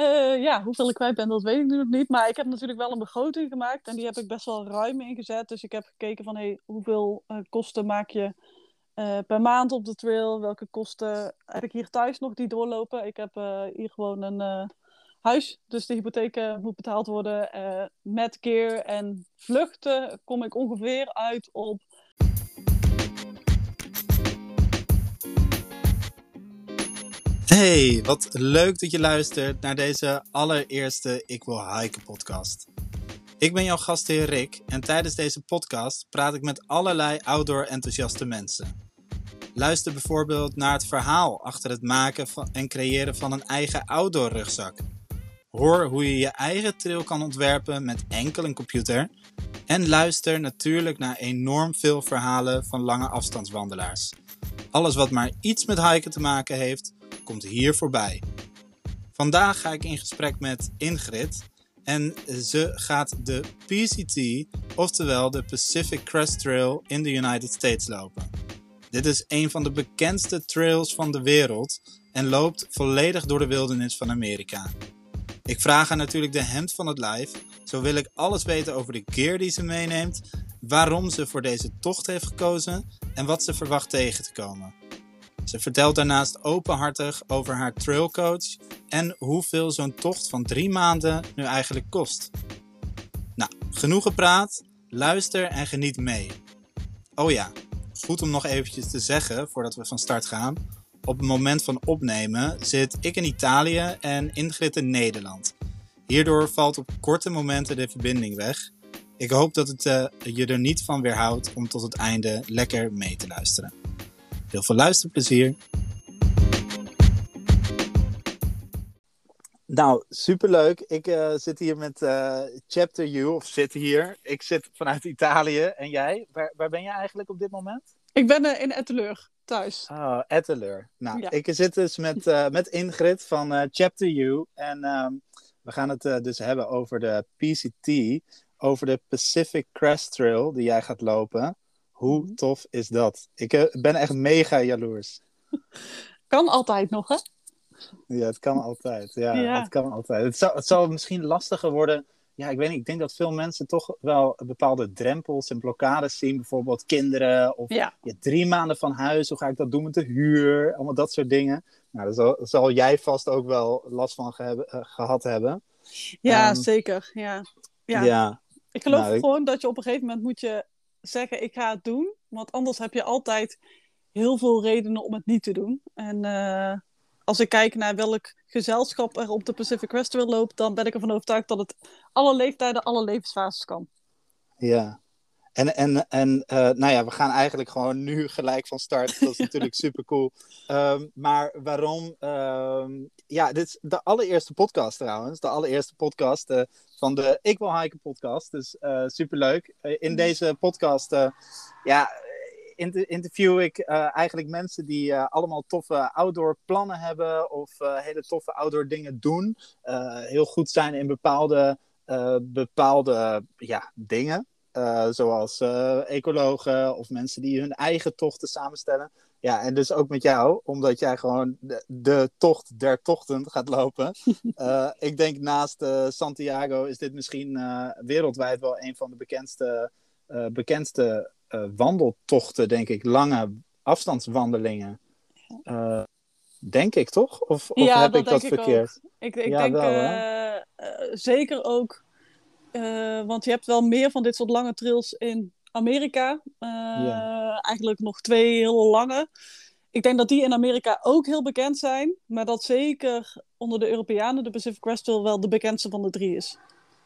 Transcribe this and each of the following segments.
Uh, ja, hoeveel ik kwijt ben, dat weet ik nu nog niet. Maar ik heb natuurlijk wel een begroting gemaakt en die heb ik best wel ruim ingezet. Dus ik heb gekeken van hey, hoeveel uh, kosten maak je uh, per maand op de trail? Welke kosten heb ik hier thuis nog die doorlopen? Ik heb hier gewoon een huis, dus de hypotheek moet betaald worden. met keer en vluchten kom ik ongeveer uit op Hey, wat leuk dat je luistert naar deze allereerste Ik Wil Hiken podcast. Ik ben jouw gastheer Rick en tijdens deze podcast praat ik met allerlei outdoor enthousiaste mensen. Luister bijvoorbeeld naar het verhaal achter het maken van en creëren van een eigen outdoor rugzak. Hoor hoe je je eigen trail kan ontwerpen met enkel een computer. En luister natuurlijk naar enorm veel verhalen van lange afstandswandelaars. Alles wat maar iets met hiken te maken heeft, komt hier voorbij. Vandaag ga ik in gesprek met Ingrid en ze gaat de PCT, oftewel de Pacific Crest Trail in de United States lopen. Dit is een van de bekendste trails van de wereld en loopt volledig door de wildernis van Amerika. Ik vraag haar natuurlijk de hemd van het lijf, zo wil ik alles weten over de gear die ze meeneemt, waarom ze voor deze tocht heeft gekozen en wat ze verwacht tegen te komen. Ze vertelt daarnaast openhartig over haar trailcoach en hoeveel zo'n tocht van drie maanden nu eigenlijk kost. Nou, genoeg gepraat, luister en geniet mee. Oh ja, goed om nog eventjes te zeggen voordat we van start gaan. Op het moment van opnemen zit ik in Italië en Ingrid in Nederland. Hierdoor valt op korte momenten de verbinding weg. Ik hoop dat het uh, je er niet van weerhoudt om tot het einde lekker mee te luisteren. Heel veel luisterplezier. Nou, superleuk. Ik uh, zit hier met uh, Chapter U, of zit hier. Ik zit vanuit Italië. En jij? Waar, waar ben je eigenlijk op dit moment? Ik ben uh, in Etteleur, thuis. Oh, Etteleur. Nou, ja. ik zit dus met, met Ingrid van Chapter U. En um, we gaan het dus hebben over de PCT, over de Pacific Crest Trail die jij gaat lopen. Hoe mhm. tof is dat? Ik uh, ben echt mega jaloers. Kan altijd nog, hè? Ja, het kan altijd. Ja, ja. het kan altijd. Het zal, het misschien lastiger worden. Ja, ik weet niet. Ik denk dat veel mensen toch wel bepaalde drempels en blokkades zien. Bijvoorbeeld kinderen of ja. Ja, drie maanden van huis. Hoe ga ik dat doen met de huur? Allemaal dat soort dingen. Nou, daar zal, zal jij vast ook wel last van ge uh, gehad hebben. Ja, um, zeker. Ja. Ja. ja. Ik geloof nou, gewoon ik... dat je op een gegeven moment moet je zeggen ik ga het doen. Want anders heb je altijd heel veel redenen om het niet te doen. En uh, als ik kijk naar welk gezelschap er op de Pacific Crest Trail loopt, dan ben ik ervan overtuigd dat het alle leeftijden, alle levensfases kan. Ja. En, en, en uh, nou ja, we gaan eigenlijk gewoon nu gelijk van start. Dat is natuurlijk super cool. Um, maar waarom? Um, ja, dit is de allereerste podcast trouwens. De allereerste podcast uh, van de Ik Wil Hiken podcast. Dus uh, superleuk. in deze podcast ja, interview ik eigenlijk mensen die allemaal toffe outdoor plannen hebben. Of hele toffe outdoor dingen doen. heel goed zijn in bepaalde, bepaalde ja, dingen. Uh, zoals uh, ecologen of mensen die hun eigen tochten samenstellen. Ja, en dus ook met jou, omdat jij gewoon de, de tocht der tochten gaat lopen. uh, ik denk naast Santiago is dit misschien wereldwijd wel een van de bekendste, bekendste wandeltochten, denk ik. Lange afstandswandelingen. denk ik toch? Of, of ja, heb dat ik dat verkeerd? Ik, ik ja, denk wel, zeker ook uh, want je hebt wel meer van dit soort lange trails in Amerika. Ja. Eigenlijk nog twee hele lange. Ik denk dat die in Amerika ook heel bekend zijn. Maar dat zeker onder de Europeanen de Pacific Crest Trail wel de bekendste van de drie is.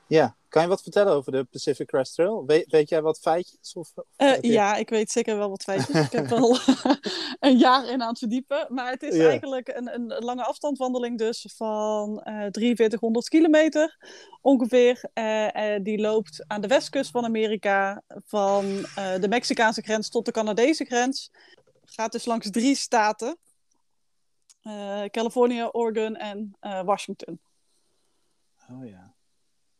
Ja, kan je wat vertellen over de Pacific Crest Trail? Weet, weet jij wat feitjes? Of, of uh, ja, ik weet zeker wel wat feitjes. ik heb wel een jaar in aan het verdiepen. Maar het is yeah. eigenlijk een, een lange afstandwandeling dus van uh, 4300 kilometer ongeveer. Uh, die loopt aan de westkust van Amerika van de Mexicaanse grens tot de Canadese grens. Gaat dus langs drie staten. Californië, Oregon en Washington. Oh ja.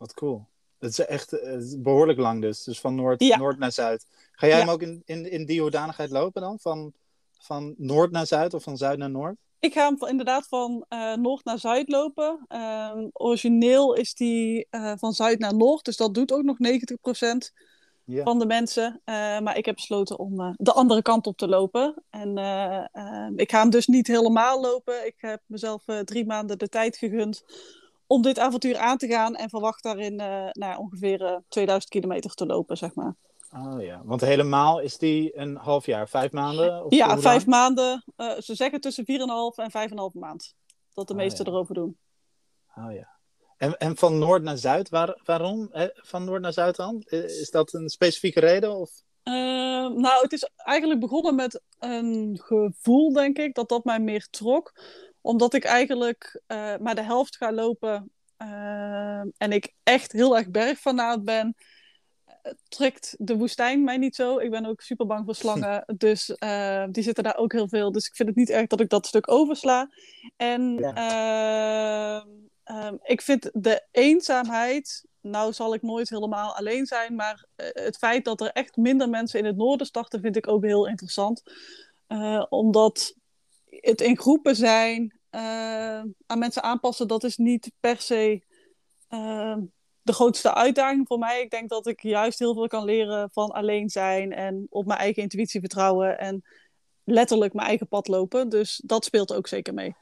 Wat cool. Het is echt het is behoorlijk lang dus. Dus van noord, ja. noord naar zuid. Ga jij ja. hem ook in, in, in die hoedanigheid lopen dan? Van, van noord naar zuid of van zuid naar noord? Ik ga hem inderdaad van uh, noord naar zuid lopen. Uh, origineel is die uh, van zuid naar noord, dus dat doet ook nog 90% ja. van de mensen. maar ik heb besloten om de andere kant op te lopen. En ehm, ik ga hem dus niet helemaal lopen. Ik heb mezelf drie maanden de tijd gegund om dit avontuur aan te gaan en verwacht daarin nou, ongeveer 2000 kilometer te lopen, zeg maar. Oh ja, want helemaal is die een half jaar, vijf maanden? Of ja, vijf maanden. Uh, ze zeggen tussen 4,5 en 5,5 maand. Dat de oh, meesten ja. erover doen. Oh ja. En, en van noord naar zuid, waar, waarom? Van noord naar zuid dan? Is dat een specifieke reden? Of? Uh, nou, het is eigenlijk begonnen met een gevoel, denk ik, dat dat mij meer trok. Omdat ik eigenlijk uh, maar de helft ga lopen en ik echt heel erg bergfanaat ben trekt de woestijn mij niet zo. Ik ben ook super bang voor slangen. dus uh, die zitten daar ook heel veel. Dus ik vind het niet erg dat ik dat stuk oversla. En ja. uh, ik vind de eenzaamheid. Nou zal ik nooit helemaal alleen zijn. Maar het feit dat er echt minder mensen in het noorden starten, vind ik ook heel interessant. Uh, omdat het in groepen zijn, aan mensen aanpassen, dat is niet per se de grootste uitdaging voor mij. Ik denk dat ik juist heel veel kan leren van alleen zijn en op mijn eigen intuïtie vertrouwen en letterlijk mijn eigen pad lopen. Dus dat speelt ook zeker mee.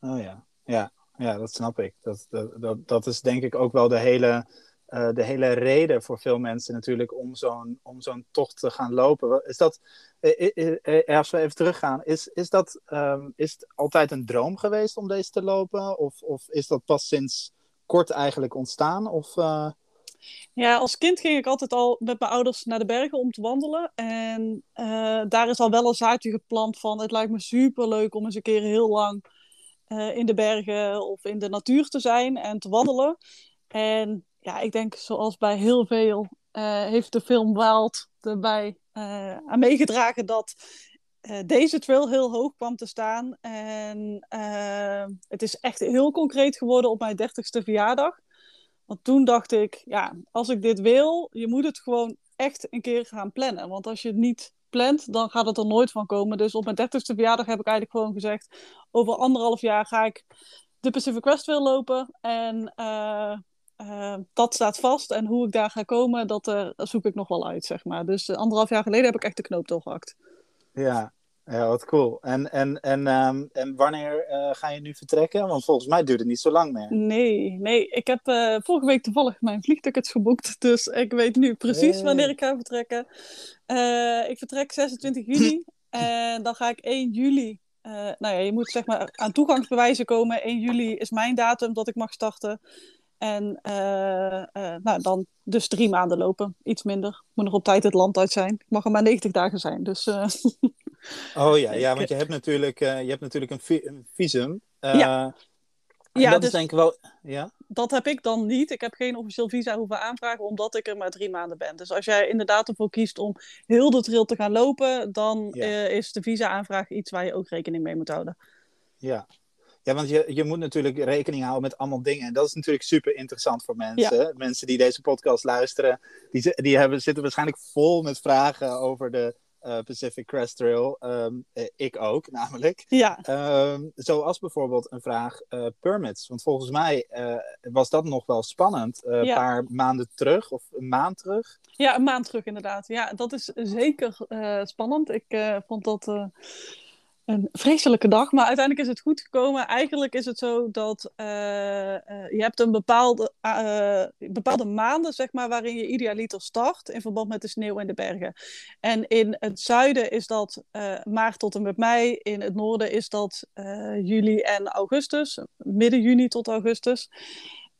Oh ja, ja, ja dat snap ik. Dat, dat, dat is denk ik ook wel de hele, uh, de hele reden voor veel mensen natuurlijk om zo'n, om zo'n tocht te gaan lopen. Is dat, als we even teruggaan, is, is, dat, um, is het altijd een droom geweest om deze te lopen? Of, of is dat pas sinds kort eigenlijk ontstaan? Of, uh... Ja, als kind ging ik altijd al met mijn ouders naar de bergen om te wandelen. En uh, daar is al wel een zaadje geplant van... het lijkt me super leuk om eens een keer heel lang in de bergen of in de natuur te zijn en te wandelen. En ja, ik denk zoals bij heel veel heeft de film Wild erbij aan meegedragen dat uh, deze trail heel hoog kwam te staan. En het is echt heel concreet geworden op mijn dertigste verjaardag. Want toen dacht ik, ja, als ik dit wil, je moet het gewoon echt een keer gaan plannen. Want als je het niet plant, dan gaat het er nooit van komen. Dus op mijn dertigste verjaardag heb ik eigenlijk gewoon gezegd, over anderhalf jaar ga ik de Pacific Crest Trail lopen. En dat staat vast. En hoe ik daar ga komen, dat zoek ik nog wel uit, zeg maar. Dus anderhalf jaar geleden heb ik echt de knoop doorgehakt. Ja, ja, wat cool. En, en, en, um, en wanneer uh, ga je nu vertrekken? Want volgens mij duurt het niet zo lang meer. Nee, nee. Ik heb vorige week toevallig mijn vliegtickets geboekt. Dus ik weet nu precies hey. wanneer ik ga vertrekken. Ik vertrek 26 juni. en dan ga ik 1 juli. nou ja, je moet zeg maar aan toegangsbewijzen komen. 1 juli is mijn datum dat ik mag starten. En nou, dan dus drie maanden lopen. Iets minder. Ik moet nog op tijd het land uit zijn. Ik mag er maar 90 dagen zijn. Dus Oh ja, ja want je hebt natuurlijk, je hebt natuurlijk een, vi een visum. Ja. ja, dat dus, is denk ik wel. Ja? Dat heb ik dan niet. Ik heb geen officieel visa hoeven aanvragen, omdat ik er maar drie maanden ben. Dus als jij inderdaad ervoor kiest om heel de trail te gaan lopen, dan ja. is de visa-aanvraag iets waar je ook rekening mee moet houden. Ja, ja, want je, je moet natuurlijk rekening houden met allemaal dingen. En dat is natuurlijk super interessant voor mensen. Ja. Mensen die deze podcast luisteren, die, die hebben, zitten waarschijnlijk vol met vragen over de uh, Pacific Crest Trail. Um, ik ook, namelijk. Ja. Um, zoals bijvoorbeeld een vraag uh, permits. Want volgens mij was dat nog wel spannend. Een ja. paar maanden terug of een maand terug. Ja, een maand terug inderdaad. Ja, dat is zeker spannend. Ik vond dat een vreselijke dag, maar uiteindelijk is het goed gekomen. Eigenlijk is het zo dat uh, uh, je hebt een bepaalde, uh, bepaalde maanden, zeg maar, waarin je idealiter start in verband met de sneeuw en de bergen. En in het zuiden is dat maart tot en met mei. In het noorden is dat juli en augustus, midden juni tot augustus.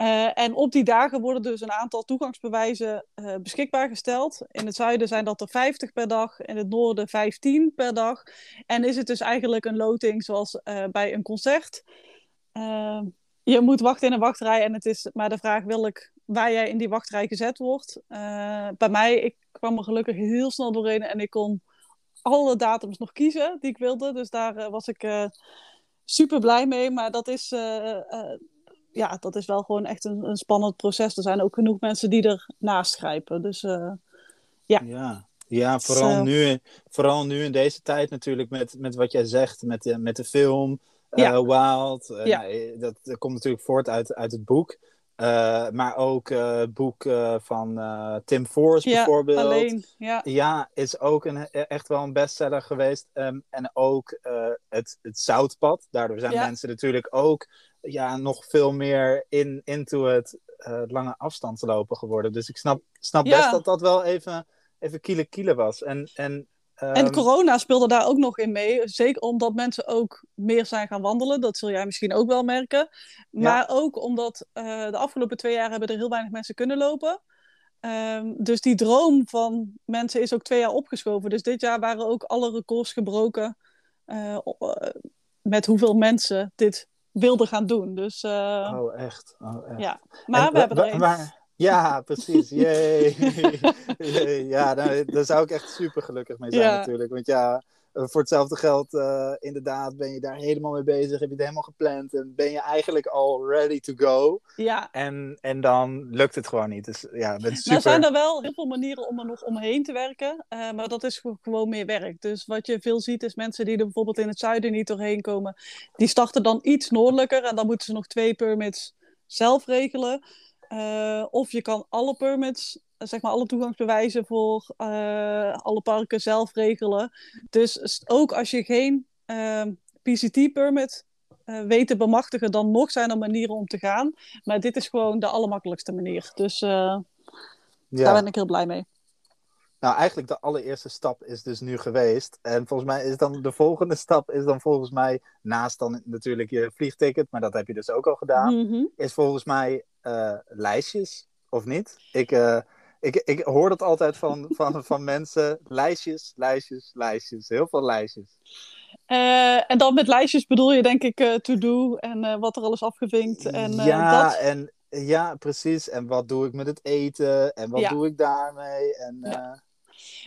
Uh, en op die dagen worden dus een aantal toegangsbewijzen uh, beschikbaar gesteld. In het zuiden zijn dat er 50 per dag, in het noorden 15 per dag. En is het dus eigenlijk een loting zoals uh, bij een concert. je moet wachten in een wachtrij en het is maar de vraag welk, waar jij in die wachtrij gezet wordt. bij mij, ik kwam er gelukkig heel snel doorheen en ik kon alle datums nog kiezen die ik wilde. Dus daar was ik super blij mee. Maar dat is ja, dat is wel gewoon echt een, een, spannend proces. Er zijn ook genoeg mensen die er naast grijpen. Dus uh, ja. ja. Ja, vooral, nu, vooral nu in deze tijd natuurlijk met, met wat jij zegt, met de, met de film. ja. Wild. ja. Nou, dat, dat, komt natuurlijk voort uit, uit het boek. Maar ook het boek van Tim Force ja, bijvoorbeeld. Alleen, ja. ja, is ook een, e-, echt wel een bestseller geweest. Um, en ook het, het Zoutpad. Daardoor zijn mensen natuurlijk ook ja, nog veel meer in, into het lange afstandslopen geworden. Dus ik snap, snap best dat dat wel even, even kiele kiele was. En, en en ehm, corona speelde daar ook nog in mee. Zeker omdat mensen ook meer zijn gaan wandelen. Dat zul jij misschien ook wel merken. Maar ook omdat uh, de afgelopen twee jaar hebben er heel weinig mensen kunnen lopen. Um, dus die droom van mensen is ook twee jaar opgeschoven. Dus dit jaar waren ook alle records gebroken. Uh, met hoeveel mensen dit wilden gaan doen. Dus, uh, oh, echt? Oh, echt. Ja, maar we hebben er een. Ja, precies. Yay. ja, daar, daar, zou ik echt super gelukkig mee zijn natuurlijk. Want ja, eh, voor hetzelfde geld, uh, inderdaad, ben je daar helemaal mee bezig. Heb je het helemaal gepland en ben je eigenlijk al ready to go. Ja. En, en dan lukt het gewoon niet. Dus ja, ben super... Nou zijn er wel heel veel manieren om er nog omheen te werken. Uh, maar dat is gewoon meer werk. Dus wat je veel ziet is mensen die er bijvoorbeeld in het zuiden niet doorheen komen. Die starten dan iets noordelijker en dan moeten ze nog twee permits zelf regelen. Uh, of je kan alle permits, zeg maar alle toegangsbewijzen voor uh, alle parken zelf regelen. Dus ook als je geen uh, ehm, PCT-permit uh, eh, weet te bemachtigen, dan nog zijn er manieren om te gaan. Maar dit is gewoon de allermakkelijkste manier. Dus ja. daar ben ik heel blij mee. Nou, eigenlijk de allereerste stap is dus nu geweest. En volgens mij is dan de volgende stap is dan volgens mij, naast dan natuurlijk je vliegticket, maar dat heb je dus ook al gedaan, mhm. is volgens mij lijstjes, of niet? Ik, ik, ik hoor dat altijd van, van, van mensen. Lijstjes, lijstjes, lijstjes. Heel veel lijstjes. Uh, en dan met lijstjes bedoel je denk ik to-do en wat er alles afgevinkt. En, ja, dat... en ja, precies. En wat doe ik met het eten? En wat doe ik daarmee? En, ja.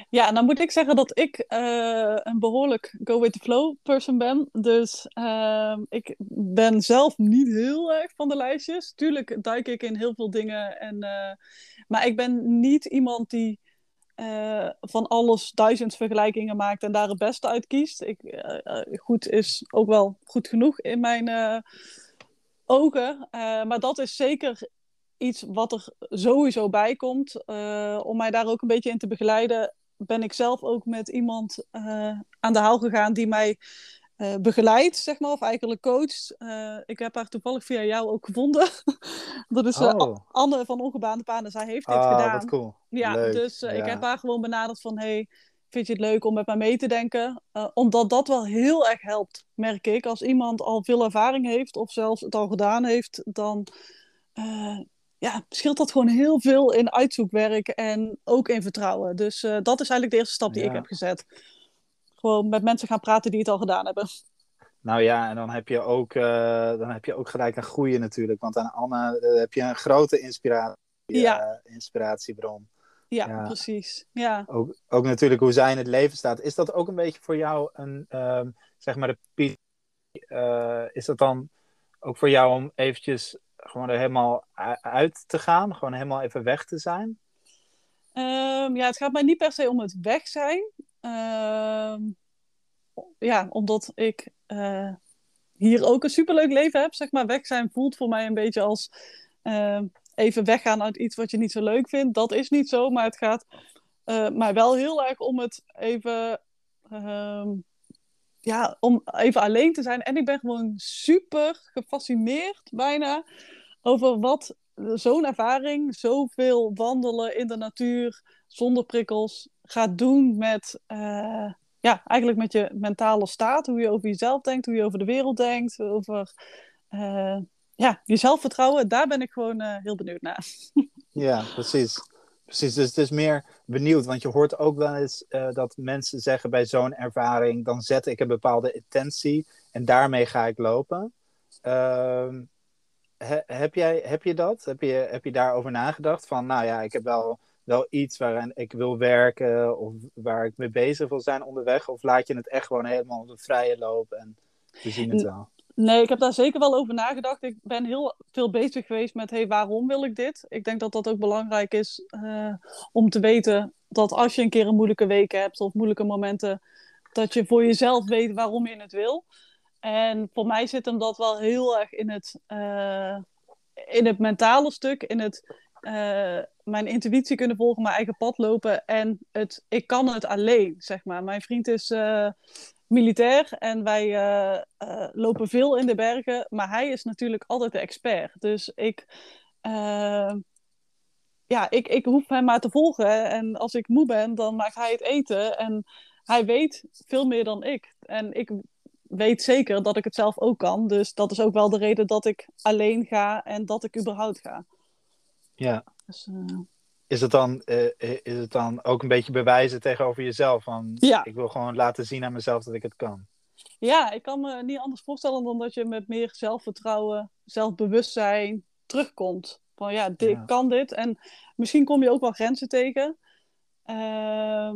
Ja, dan moet ik zeggen dat ik uh, een behoorlijk go with the flow person ben. Dus uh, ik ben zelf niet heel erg van de lijstjes. Tuurlijk duik ik in heel veel dingen. En, uh, maar ik ben niet iemand die uh, van alles duizend vergelijkingen maakt en daar het beste uit kiest. Ik, goed is ook wel goed genoeg in mijn ogen. maar dat is zeker iets wat er sowieso bij komt. Uh, om mij daar ook een beetje in te begeleiden, ben ik zelf ook met iemand uh, aan de haal gegaan die mij uh, begeleidt, zeg maar, of eigenlijk coacht. ik heb haar toevallig via jou ook gevonden. dat is oh. Anne van Ongebaande Panen. Zij heeft dit ah, gedaan. Wat cool. Ja, dus ik heb haar gewoon benaderd van, hey, vind je het leuk om met mij mee te denken? omdat dat wel heel erg helpt, merk ik. Als iemand al veel ervaring heeft of zelfs het al gedaan heeft, dan ja, scheelt dat gewoon heel veel in uitzoekwerk en ook in vertrouwen. Dus uh, dat is eigenlijk de eerste stap die ik heb gezet. Gewoon met mensen gaan praten die het al gedaan hebben. Nou ja, en dan heb je ook, uh, dan heb je ook gelijk een groeien natuurlijk. Want aan Anne uh, heb je een grote inspiratie, ja. inspiratiebron. Ja, ja, precies. Ja. Ook, ook natuurlijk hoe zij in het leven staat. Is dat ook een beetje voor jou een, um, zeg maar de is dat dan ook voor jou om eventjes gewoon er helemaal uit te gaan? Gewoon helemaal even weg te zijn? Um, ja, het gaat mij niet per se om het weg zijn. Uh, ja, omdat ik uh, hier ook een superleuk leven heb. Zeg maar, weg zijn voelt voor mij een beetje als uh, even weggaan uit iets wat je niet zo leuk vindt. Dat is niet zo, maar het gaat uh, mij wel heel erg om het even ehm, ja, om even alleen te zijn. En ik ben gewoon super gefascineerd bijna over wat zo'n ervaring, zoveel wandelen in de natuur zonder prikkels, gaat doen met, uh, ja, eigenlijk met je mentale staat. Hoe je over jezelf denkt, hoe je over de wereld denkt, over uh, ja, je zelfvertrouwen. Daar ben ik gewoon uh, heel benieuwd naar. ja, precies. Precies, dus het is meer benieuwd, want je hoort ook wel eens uh, dat mensen zeggen bij zo'n ervaring, dan zet ik een bepaalde intentie en daarmee ga ik lopen. Uh, heb, jij, heb je dat? Heb je, heb je daarover nagedacht? Van, nou ja, ik heb wel, wel iets waarin ik wil werken of waar ik mee bezig wil zijn onderweg? Of laat je het echt gewoon helemaal op de vrije loop en we zien het wel? Nee, ik heb daar zeker wel over nagedacht. Ik ben heel veel bezig geweest met, hey, waarom wil ik dit? Ik denk dat dat ook belangrijk is uh, om te weten dat als je een keer een moeilijke week hebt of moeilijke momenten, dat je voor jezelf weet waarom je het wil. En voor mij zit hem dat wel heel erg in het, uh, in het mentale stuk, in het uh, mijn intuïtie kunnen volgen, mijn eigen pad lopen en het, ik kan het alleen, zeg maar. Mijn vriend is militair en wij lopen veel in de bergen, maar hij is natuurlijk altijd de expert. Dus ik, ja, ik, ik hoef hem maar te volgen en als ik moe ben, dan maakt hij het eten en hij weet veel meer dan ik. En ik weet zeker dat ik het zelf ook kan. Dus dat is ook wel de reden dat ik alleen ga en dat ik überhaupt ga. Ja. Dus. Is, het dan, uh, is het dan ook een beetje bewijzen tegenover jezelf? Van, ja. Ik wil gewoon laten zien aan mezelf dat ik het kan. Ja, ik kan me niet anders voorstellen dan dat je met meer zelfvertrouwen, zelfbewustzijn terugkomt. Van ja, dit, ja. kan dit. En misschien kom je ook wel grenzen tegen. Uh,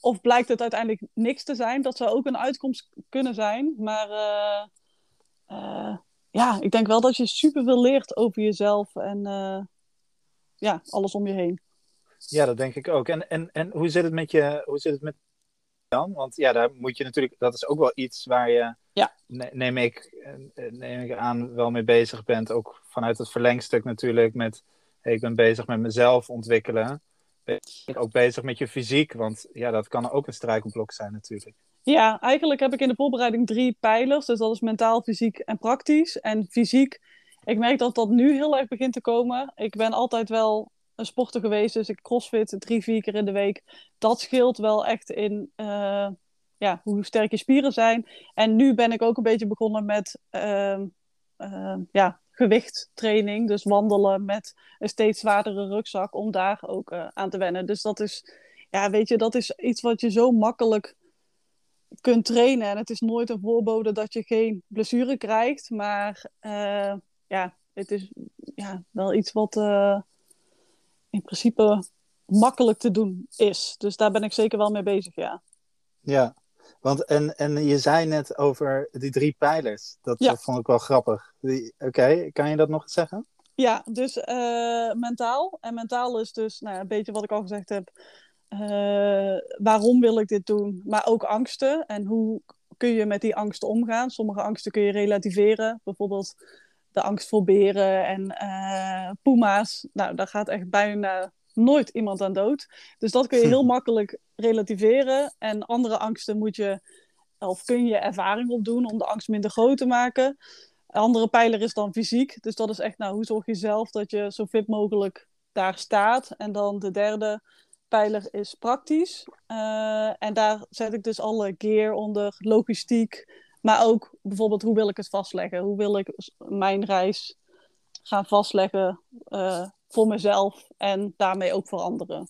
of blijkt het uiteindelijk niks te zijn. Dat zou ook een uitkomst kunnen zijn. Maar uh, uh, ja, ik denk wel dat je superveel leert over jezelf en ja, alles om je heen. Ja, dat denk ik ook. En, en, en hoe zit het met je, hoe zit het met dan? Want ja, daar moet je natuurlijk, dat is ook wel iets waar je, ja. neem, ik, neem ik aan, wel mee bezig bent. Ook vanuit het verlengstuk natuurlijk met, hey, ik ben bezig met mezelf ontwikkelen ben je ook bezig met je fysiek? Want ja, dat kan ook een struikelblok zijn natuurlijk. Ja, eigenlijk heb ik in de voorbereiding drie pijlers. Dus dat is mentaal, fysiek en praktisch. En fysiek, ik merk dat dat nu heel erg begint te komen. Ik ben altijd wel een sporter geweest, dus ik crossfit drie, vier keer in de week. Dat scheelt wel echt in uh, ja, hoe sterk je spieren zijn. En nu ben ik ook een beetje begonnen met uh, ja, gewichttraining. Dus wandelen met een steeds zwaardere rugzak om daar ook uh, aan te wennen. Dus dat is, ja, weet je, dat is iets wat je zo makkelijk kunt trainen. En het is nooit een voorbode dat je geen blessure krijgt. Maar uh, ja, het is ja, wel iets wat in principe makkelijk te doen is. Dus daar ben ik zeker wel mee bezig, ja. Ja, want en, en je zei net over die drie pijlers. Dat, ja. vond ik wel grappig. Oké, okay, kan je dat nog eens zeggen? Ja, dus uh, mentaal. En mentaal is dus nou, een beetje wat ik al gezegd heb. Uh, waarom wil ik dit doen? Maar ook angsten. En hoe kun je met die angsten omgaan? Sommige angsten kun je relativeren. Bijvoorbeeld de angst voor beren en uh, puma's. Nou, daar gaat echt bijna nooit iemand aan dood. Dus dat kun je heel makkelijk relativeren. En andere angsten moet je, of kun je ervaring opdoen om de angst minder groot te maken. Een andere pijler is dan fysiek. Dus dat is echt, nou, hoe zorg je zelf dat je zo fit mogelijk daar staat. En dan de derde pijler is praktisch. Uh, en daar zet ik dus alle gear onder, logistiek. Maar ook bijvoorbeeld, hoe wil ik het vastleggen? Hoe wil ik mijn reis gaan vastleggen? Uh, voor mezelf en daarmee ook voor anderen.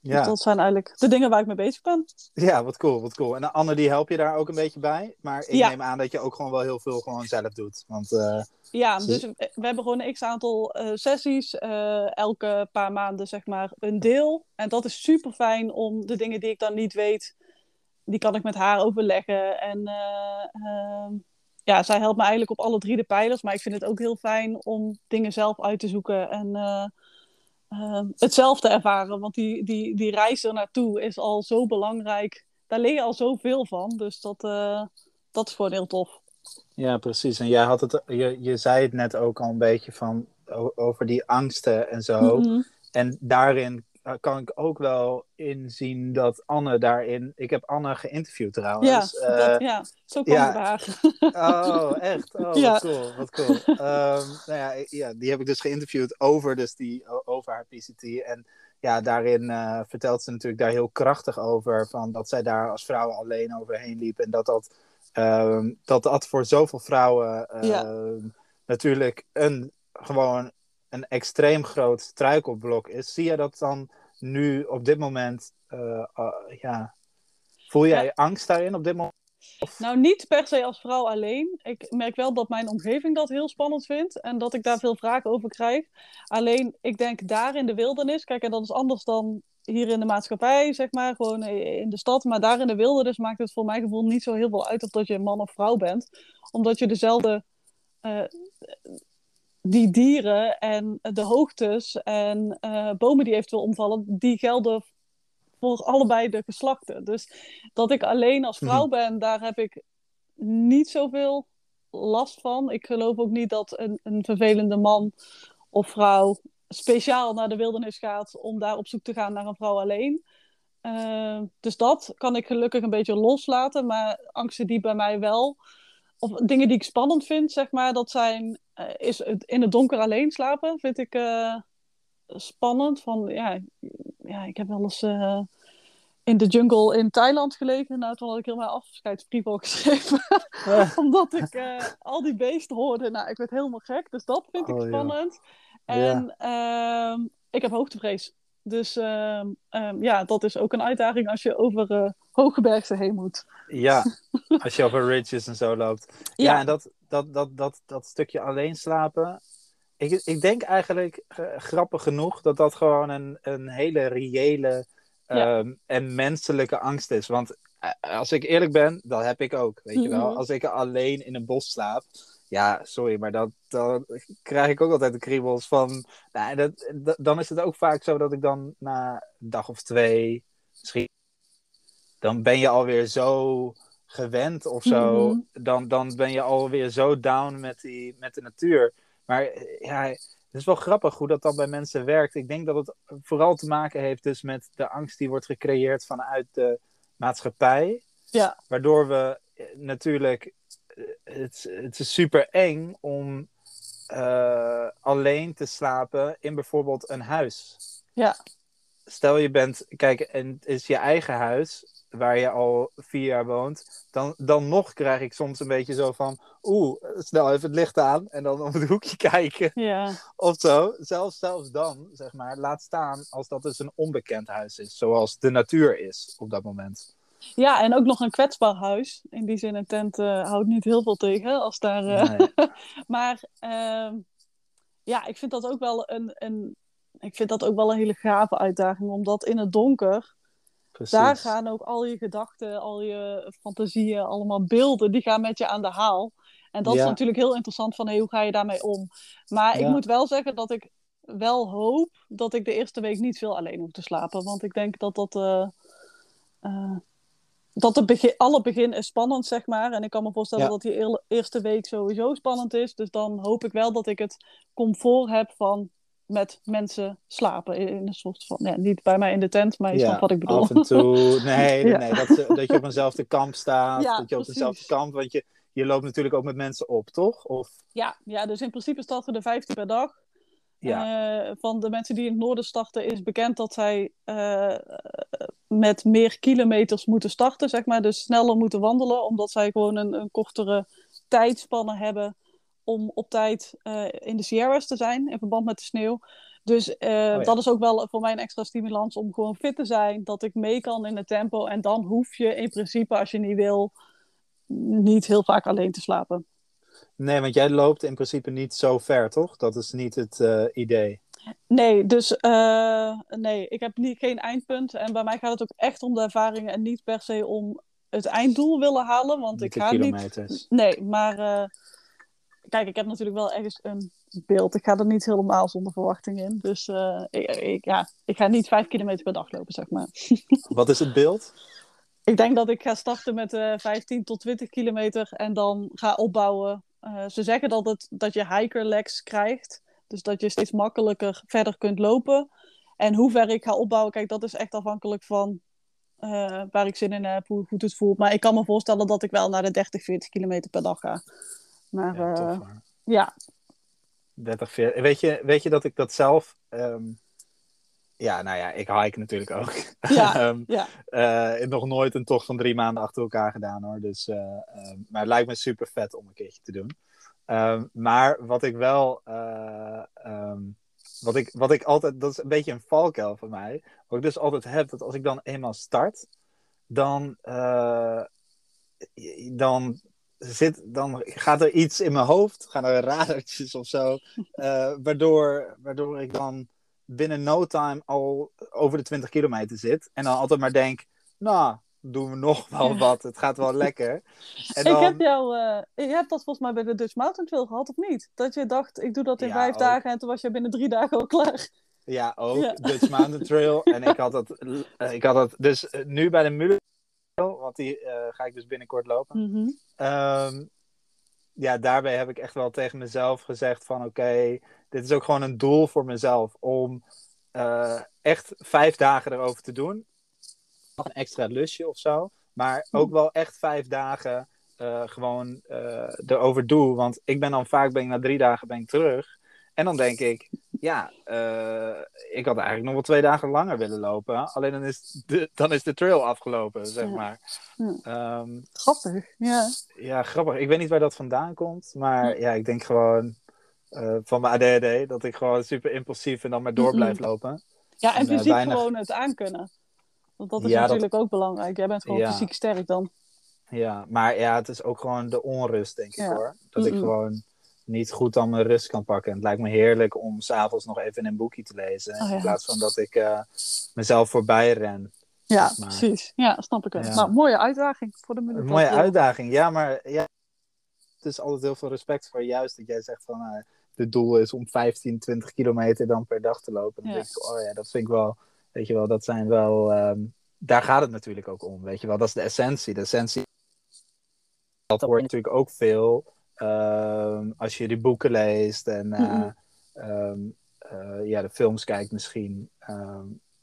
Ja. Dus dat zijn eigenlijk de dingen waar ik mee bezig ben. Ja, wat cool, wat cool. En Anne, die help je daar ook een beetje bij. Maar ik ja. neem aan dat je ook gewoon wel heel veel gewoon zelf doet. Want, uh, ja, dus we hebben gewoon een x-aantal uh, sessies. Uh, elke paar maanden zeg maar een deel. En dat is super fijn om de dingen die ik dan niet weet... die kan ik met haar overleggen. En ehm, ja, zij helpt me eigenlijk op alle drie de pijlers. Maar ik vind het ook heel fijn om dingen zelf uit te zoeken en uh, uh, het zelf te ervaren. Want die, die, die reis er naartoe is al zo belangrijk. Daar leer je al zoveel van. Dus dat, uh, dat is gewoon heel tof. Ja, precies. En jij had het, je, je zei het net ook al een beetje van over die angsten en zo. Mm -hmm. En daarin kan ik ook wel inzien dat Anne daarin. Ik heb Anne geïnterviewd trouwens. Ja, uh, dat, ja. zo kwam ja. haar. Oh, echt? Oh, ja. wat cool. Wat cool. Um, nou ja, ja, die heb ik dus geïnterviewd over, dus die, over haar PCT. En ja, daarin uh, vertelt ze natuurlijk daar heel krachtig over. Van dat zij daar als vrouw alleen overheen liep. En dat dat, um, dat, dat voor zoveel vrouwen ja. natuurlijk een gewoon een extreem groot struikelblok is. Zie je dat dan nu op dit moment, uh, uh, ja, voel jij ja. angst daarin op dit moment? Of... Nou, niet per se als vrouw alleen. Ik merk wel dat mijn omgeving dat heel spannend vindt en dat ik daar veel vragen over krijg. Alleen, ik denk daar in de wildernis, kijk, en dat is anders dan hier in de maatschappij, zeg maar, gewoon in de stad. Maar daar in de wildernis maakt het voor mijn gevoel niet zo heel veel uit of dat je man of vrouw bent. Omdat je dezelfde uh, die dieren en de hoogtes en uh, bomen die eventueel omvallen, die gelden voor allebei de geslachten. Dus dat ik alleen als vrouw ben, daar heb ik niet zoveel last van. Ik geloof ook niet dat een, een vervelende man of vrouw speciaal naar de wildernis gaat om daar op zoek te gaan naar een vrouw alleen. Uh, dus dat kan ik gelukkig een beetje loslaten. Maar angsten die bij mij wel, of dingen die ik spannend vind, zeg maar, dat zijn, uh, is het in het donker alleen slapen, vind ik uh, spannend. Van, ja, ja, ik heb wel eens in de jungle in Thailand gelegen. Nou, toen had ik heel mijn afscheidsbrief al geschreven. Omdat ik al die beesten hoorde. Nou, ik werd helemaal gek. Dus dat vind ik oh, spannend. Ja. En. Ehm, ik heb hoogtevrees. Dus uh, um, ja, dat is ook een uitdaging als je over uh, hoge bergen heen moet. Ja, als je over ridges en zo loopt. Ja, ja en dat, dat, dat, dat, dat stukje alleen slapen. Ik, ik denk eigenlijk, uh, grappig genoeg, dat dat gewoon een, een hele reële ja. um, en menselijke angst is. Want uh, als ik eerlijk ben, dat heb ik ook. Weet mm -hmm. je wel, Mhm. als ik alleen in een bos slaap. Ja, sorry, maar dat, dan krijg ik ook altijd de kriebels van. Nou, dat, dat, dan is het ook vaak zo dat ik dan na een dag of twee, misschien. Dan ben je alweer zo gewend of zo. Mhm. Dan, dan ben je alweer zo down met, die, met de natuur. Maar ja, het is wel grappig hoe dat dan bij mensen werkt. Ik denk dat het vooral te maken heeft dus met de angst die wordt gecreëerd vanuit de maatschappij. Ja. Waardoor we eh, natuurlijk het, het is super eng om uh, alleen te slapen in bijvoorbeeld een huis. Ja. Stel je bent, kijk, en het is je eigen huis waar je al vier jaar woont, dan, dan nog krijg ik soms een beetje zo van, oeh, snel even het licht aan en dan op het hoekje kijken. Ja. Of zo. Zelfs, zelfs dan, zeg maar, laat staan als dat dus een onbekend huis is, zoals de natuur is op dat moment. Ja, en ook nog een kwetsbaar huis. In die zin, een tent uh, houdt niet heel veel tegen. Als daar, uh... nee. maar uh, ja, ik vind dat ook wel een, een, ik vind dat ook wel een hele gave uitdaging. Omdat in het donker, Precies. daar gaan ook al je gedachten, al je fantasieën, allemaal beelden, die gaan met je aan de haal. En dat ja. is natuurlijk heel interessant van, hey, hoe ga je daarmee om? Maar ja. ik moet wel zeggen dat ik wel hoop dat ik de eerste week niet veel alleen hoef te slapen. Want ik denk dat dat... Uh, dat het begin, alle begin is spannend, zeg maar. En ik kan me voorstellen ja. dat die eer, eerste week sowieso spannend is. Dus dan hoop ik wel dat ik het comfort heb van met mensen slapen. In een soort van, ja, niet bij mij in de tent, maar je ja, snapt wat ik bedoel. Af en toe, nee, ja. nee dat, dat je op eenzelfde kamp staat. Ja, dat je op eenzelfde kamp, want je, je loopt natuurlijk ook met mensen op, toch? Of... Ja, ja, dus in principe starten er 15 per dag. Ja. Uh, van de mensen die in het noorden starten is bekend dat zij uh, met meer kilometers moeten starten, zeg maar. Dus sneller moeten wandelen, omdat zij gewoon een, een kortere tijdspanne hebben om op tijd uh, in de Sierras te zijn, in verband met de sneeuw. Dus oh, ja. dat is ook wel voor mij een extra stimulans om gewoon fit te zijn, dat ik mee kan in het tempo. En dan hoef je in principe, als je niet wil, niet heel vaak alleen te slapen. Nee, want jij loopt in principe niet zo ver, toch? Dat is niet het uh, idee. Nee, dus uh, nee, ik heb niet, geen eindpunt. En bij mij gaat het ook echt om de ervaringen en niet per se om het einddoel willen halen. Want niet ik ga kilometers. niet. Nee, maar uh, kijk, ik heb natuurlijk wel ergens een beeld. Ik ga er niet helemaal zonder verwachting in. Dus ik, ik, ja, ik ga niet vijf kilometer per dag lopen, zeg maar. Wat is het beeld? Ik denk dat ik ga starten met 15 tot 20 kilometer en dan ga opbouwen uh, ze zeggen dat, het, dat je hiker legs krijgt. Dus dat je steeds makkelijker verder kunt lopen. En hoe ver ik ga opbouwen, kijk, dat is echt afhankelijk van uh, waar ik zin in heb, hoe goed het voelt. Maar ik kan me voorstellen dat ik wel naar de 30, 40 kilometer per dag ga. Maar ja. Tof, ja. 30, 40. Weet je, weet je dat ik dat zelf. Um... Ja, nou ja, ik hike natuurlijk ook. Ja, um, ja. Uh, nog nooit een tocht van drie maanden achter elkaar gedaan hoor. Dus, uh, uh, maar het lijkt me super vet om een keertje te doen. Ehm, maar wat ik wel. Um, wat, ik, wat ik altijd. Dat is een beetje een valkuil van mij. Wat ik dus altijd heb. Dat als ik dan eenmaal start. Dan. dan. Zit, dan gaat er iets in mijn hoofd. Gaan er radertjes of zo. waardoor, waardoor ik dan binnen no time al over de 20 kilometer zit. En dan altijd maar denk, nou, doen we nog wel wat. Het gaat wel lekker. En dan... Ik heb jou, uh, je hebt dat volgens mij bij de Dutch Mountain Trail gehad, of niet? Dat je dacht, ik doe dat in ja, vijf ook. dagen en toen was je binnen drie dagen al klaar. Ja, ook. Ja. Dutch Mountain Trail. en ik had dat, uh, ik had dat dus uh, nu bij de Muller want die ga ik dus binnenkort lopen. Mhm. Ehm, ja, daarbij heb ik echt wel tegen mezelf gezegd van oké, dit is ook gewoon een doel voor mezelf om echt vijf dagen erover te doen. Nog een extra lusje of zo. Maar ook wel echt vijf dagen uh, gewoon uh, erover doe. Want ik ben dan vaak, ben ik na drie dagen ben ik terug. En dan denk ik, ja, ik had eigenlijk nog wel twee dagen langer willen lopen. Alleen dan is de, dan is de trail afgelopen, zeg maar. Ja. Um, Grappig, ja. ja, grappig. Ik weet niet waar dat vandaan komt. Maar ja, ik denk gewoon uh, van mijn ADHD dat ik gewoon super impulsief en dan maar door blijf lopen. Ja, en En, fysiek weinig- gewoon het aankunnen. Want dat is Ja, dat- natuurlijk ook belangrijk. Jij bent gewoon Ja. fysiek sterk dan. Ja, maar ja, het is ook gewoon de onrust, denk ik hoor. Dat ik gewoon niet goed aan mijn rust kan pakken. En het lijkt me heerlijk om s'avonds nog even een boekje te lezen. Oh. In plaats van dat ik eh, mezelf voorbij ren. Ja, Zeg maar. precies. Ja, snap ik wel. Ja. Nou, mooie uitdaging voor de minuut. Mooie uitdaging. Ja, maar ja, het is altijd heel veel respect voor. Juist dat jij zegt van eh het doel is om 15, 20 kilometer dan per dag te lopen. Dan Ja. denk ik, oh ja, dat vind ik wel, weet je wel, dat zijn wel, ehm, daar gaat het natuurlijk ook om. Weet je wel, dat is de essentie. De essentie, dat hoort natuurlijk ook veel ehm, als je die boeken leest en eh, Mhm. ehm, eh, ja, de films kijkt misschien.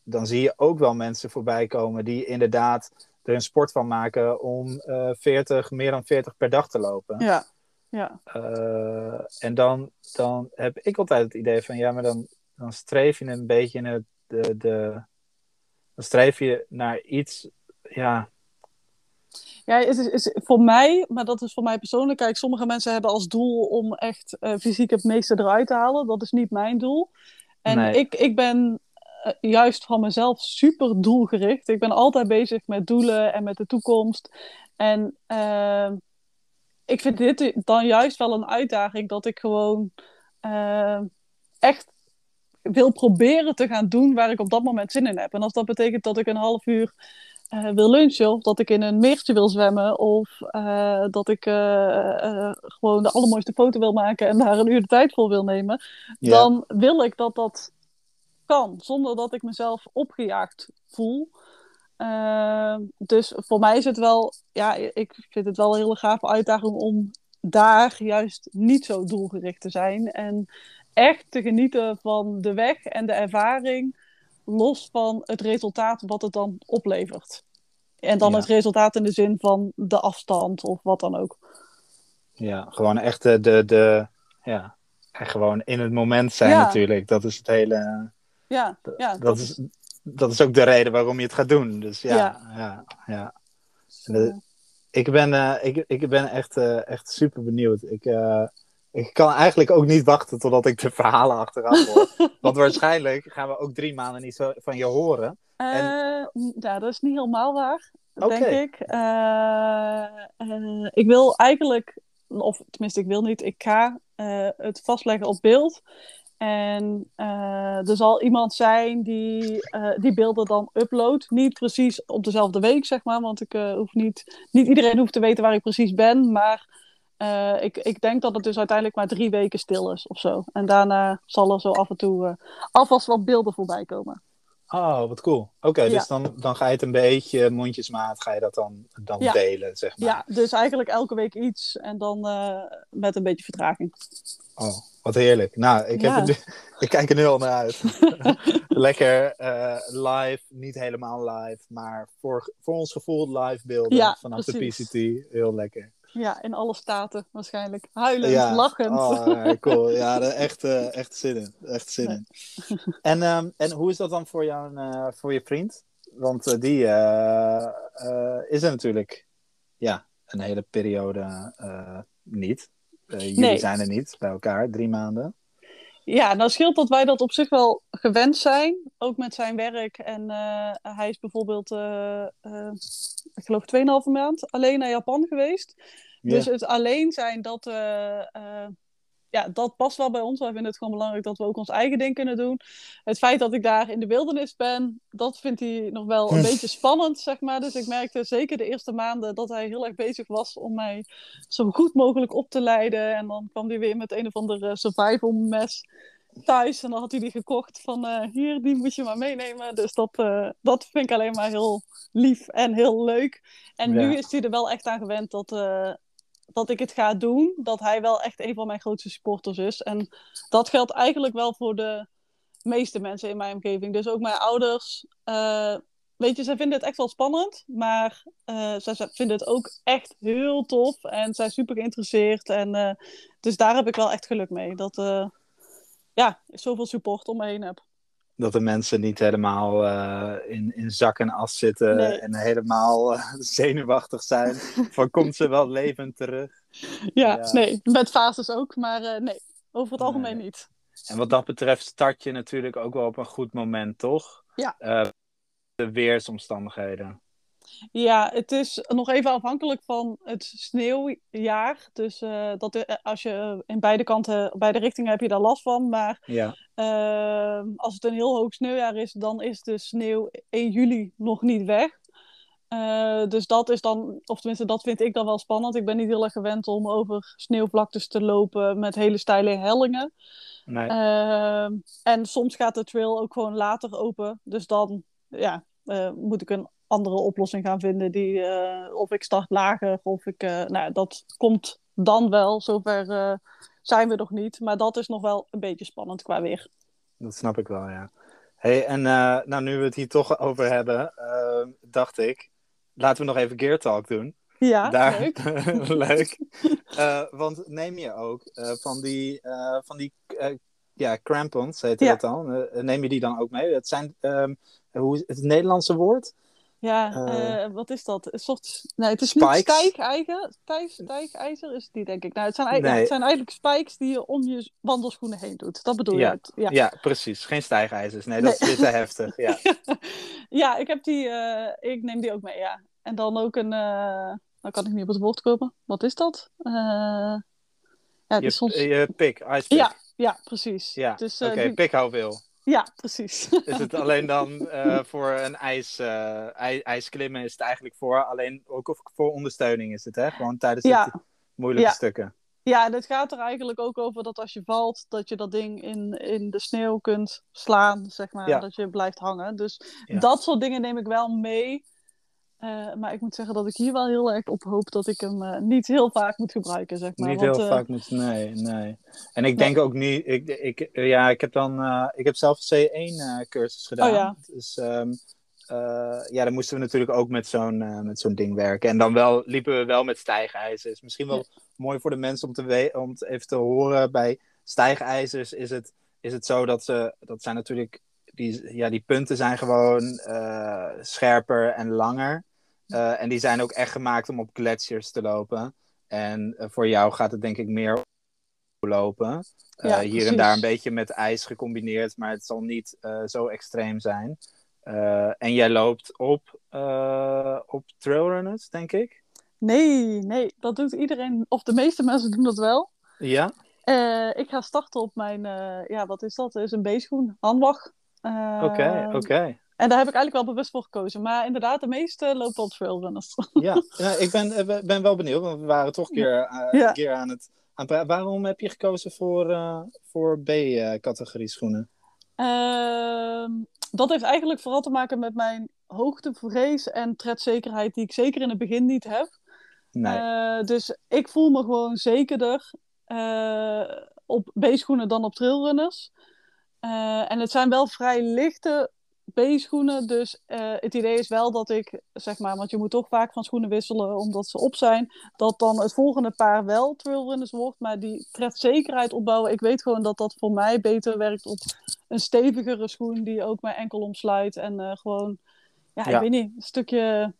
dan zie je ook wel mensen voorbij komen die inderdaad er een sport van maken om eh 40, meer dan 40 per dag te lopen. Ja, ja. Eh, en dan, dan heb ik altijd het idee van ja, maar dan, dan streef je een beetje in het, de, de, dan streef je naar iets, ja, Ja, het is, is voor mij, maar dat is voor mij persoonlijk. Kijk, sommige mensen hebben als doel om echt eh, fysiek het meeste eruit te halen. Dat is niet mijn doel. En Nee. ik, ik ben eh, juist van mezelf super doelgericht. Ik ben altijd bezig met doelen en met de toekomst. En ik vind dit dan juist wel een uitdaging dat ik gewoon eh, echt wil proberen te gaan doen waar ik op dat moment zin in heb. En als dat betekent dat ik een half uur eh, wil lunchen, of dat ik in een meertje wil zwemmen, of eh, dat ik gewoon de allermooiste foto wil maken en daar een uur de tijd voor wil nemen, dan wil ik dat dat kan, zonder dat ik mezelf opgejaagd voel. Eh, dus voor mij is het wel, ja, ik vind het wel een hele gave uitdaging om daar juist niet zo doelgericht te zijn en echt te genieten van de weg en de ervaring, los van het resultaat wat het dan oplevert. En dan Ja. het resultaat in de zin van de afstand of wat dan ook. ja, gewoon echt de, de, de ja, gewoon in het moment zijn Ja. natuurlijk. Dat is het hele, Ja, ja dat is, dat is ook de reden waarom je het gaat doen. Dus ja, Ja. ja, ja. de- Ik ben, eh, ik, ik ben echt, eh, echt super benieuwd. Ik, eh, ik kan eigenlijk ook niet wachten totdat ik de verhalen achteraf hoor. Want waarschijnlijk gaan we ook drie maanden niet zo van je horen. Ja, dat is niet helemaal waar, denk ik. Ik wil eigenlijk, of tenminste, ik wil niet, ik ga het vastleggen op beeld. En eh, er zal iemand zijn die eh, die beelden dan uploadt. Niet precies op dezelfde week, zeg maar. Want ik eh, hoef niet, niet iedereen hoeft te weten waar ik precies ben. Maar ik, ik denk dat het dus uiteindelijk maar drie weken stil is of zo. En daarna zal er zo af en toe alvast wat beelden voorbij komen. Oh, wat cool. Oké, Ja. dus dan, dan ga je het een beetje mondjesmaat, ga je dat dan, dan Ja. delen, zeg maar. Ja, dus eigenlijk elke week iets en dan met een beetje vertraging. Oh, wat heerlijk. Nou, ik, heb Ja. nu, ik kijk er nu al naar uit. Lekker eh, live, niet helemaal live, maar voor, voor ons gevoel live beelden Ja, vanaf precies. de PCT. Heel lekker. Ja, in alle staten waarschijnlijk. Huilend, ja. lachend. Oh, cool. Ja, echt, eh, echt zin in. Echt zin in. En, ehm, en hoe is dat dan voor, jou, eh, voor je vriend? Want die is er natuurlijk ja, een hele periode niet. Eh, jullie Nee. zijn er niet bij elkaar, drie maanden. Ja, nou scheelt dat wij dat op zich wel gewend zijn. Ook met zijn werk. En eh, hij is bijvoorbeeld, eh, ik geloof, 2,5 maand alleen naar Japan geweest. Dus het alleen zijn, dat, ja, dat past wel bij ons. Wij vinden het gewoon belangrijk dat we ook ons eigen ding kunnen doen. Het feit dat ik daar in de wildernis ben, dat vindt hij nog wel een beetje spannend, zeg maar. Dus ik merkte zeker de eerste maanden dat hij heel erg bezig was om mij zo goed mogelijk op te leiden. En dan kwam hij weer met een of ander eh, survival mes. thuis en dan had hij die gekocht van eh, hier, die moet je maar meenemen. Dus dat, eh, dat vind ik alleen maar heel lief en heel leuk. En Ja. nu is hij er wel echt aan gewend dat, dat ik het ga doen. Dat hij wel echt een van mijn grootste supporters is. En dat geldt eigenlijk wel voor de meeste mensen in mijn omgeving. Dus ook mijn ouders. eh, weet je, zij vinden het echt wel spannend. Maar eh, zij, vinden het ook echt heel tof. En zijn super geïnteresseerd. En, eh, dus daar heb ik wel echt geluk mee. Dat ja, ik zoveel support om me heen heb. Dat de mensen niet helemaal eh, in, in zak en as zitten Nee. en helemaal eh, zenuwachtig zijn. van komt ze wel levend terug? Ja, Ja. nee, met fases ook. Maar eh, nee, over het algemeen Nee. niet. En wat dat betreft start je natuurlijk ook wel op een goed moment, toch? Ja. De weersomstandigheden. Ja, het is nog even afhankelijk van het sneeuwjaar. Dus eh, dat, eh, als je in beide kanten, beide richtingen heb je daar last van. Maar Ja, eh, als het een heel hoog sneeuwjaar is, dan is de sneeuw 1 juli nog niet weg. Eh, dus dat is dan, of tenminste, dat vind ik dan wel spannend. Ik ben niet heel erg gewend om over sneeuwvlaktes te lopen met hele steile hellingen. nee. Ehm, en soms gaat de trail ook gewoon later open. Dus dan ja, moet ik een andere oplossing gaan vinden. Die, eh, of ik start lager, of ik... eh, nou, dat komt dan wel. Zover eh, zijn we nog niet. Maar dat is nog wel een beetje spannend qua weer. Dat snap ik wel, ja. Hey, en nou, nu we het hier toch over hebben, dacht ik, laten we nog even Gear Talk doen. Ja, Daar, leuk. leuk. Want neem je ook van die, van die ja, crampons, heet Ja. dat dan? Neem je die dan ook mee? Het zijn, ehm, hoe is het Nederlandse woord? Ja, Eh, eh, wat is dat? Een soort... Nee, het is Spikes? niet stijgijzer. Stijg, stijgijzer is het niet, denk ik. Nou, het zijn, eigenlijk- Nee. het zijn eigenlijk spikes die je om je wandelschoenen heen doet. Dat bedoel Ja. je? het? Ja. Ja, precies. Geen stijgijzers. Nee, dat Nee. is te heftig. Ja. ja, ik heb die, eh, ik neem die ook mee, ja. En dan ook een, eh nou kan ik niet op het woord komen. Wat is dat? Ja, die Je, is soms... je pik, ice pick. ja, ja, precies. Ja, Dus, Oké, die- pikhouweel. Ja precies. Is het alleen dan eh, voor een ijs, eh, ij- ijsklimmen? Is het eigenlijk voor alleen ook voor ondersteuning? Is het hè? Gewoon tijdens Ja. moeilijke Ja. stukken. ja, en het gaat er eigenlijk ook over dat als je valt, dat je dat ding in, in de sneeuw kunt slaan, zeg maar. Ja. Dat je blijft hangen. Dus dat soort dingen neem ik wel mee. Eh, maar ik moet zeggen dat ik hier wel heel erg op hoop dat ik hem eh, niet heel vaak moet gebruiken, zeg maar. Niet Want, heel eh, vaak moet. Nee, nee. En ik denk ook niet. Ik, ik, ja, ik heb dan. ik heb zelf een C1-cursus gedaan. Oh ja. Dus ehm, eh, ja, dan moesten we natuurlijk ook met zo'n met zo'n ding werken. En dan wel, liepen we wel met stijgijzers. Misschien wel mooi voor de mensen om, te om het even te horen. Bij stijgijzers is het, is het zo dat ze. Dat zijn natuurlijk. Die, ja, die punten zijn gewoon eh, scherper en langer. Eh, en die zijn ook echt gemaakt om op gletsjers te lopen. En eh, voor jou gaat het denk ik meer lopen. Ja, hier en daar een beetje met ijs gecombineerd, maar het zal niet zo extreem zijn. En jij loopt op, op trailrunners, denk ik? Nee, nee, dat doet iedereen, of de meeste mensen doen dat wel. Ja? Ik ga starten op mijn, eh, ja, wat is dat? Dat is een B-schoen, handwag. Oké, oké. En daar heb ik eigenlijk wel bewust voor gekozen. Maar inderdaad, de meeste lopen op trailrunners. Ja, ja, ik ben, eh, ben wel benieuwd, want we waren toch een keer, eh, een keer aan het aan. Waarom heb je gekozen voor, eh, voor B-categorie schoenen? Ehm, dat heeft eigenlijk vooral te maken met mijn hoogtevrees en tredzekerheid, die ik zeker in het begin niet heb. Nee. Dus ik voel me gewoon zekerder op B-schoenen dan op trailrunners. Eh, en het zijn wel vrij lichte B-schoenen, dus eh, het idee is wel dat ik, zeg maar, want je moet toch vaak van schoenen wisselen omdat ze op zijn, dat dan het volgende paar wel trailrunners wordt, maar die tredzekerheid opbouwen, ik weet gewoon dat dat voor mij beter werkt op een stevigere schoen die ook mijn enkel omsluit en eh, gewoon, ja, Ja. ik weet niet, een stukje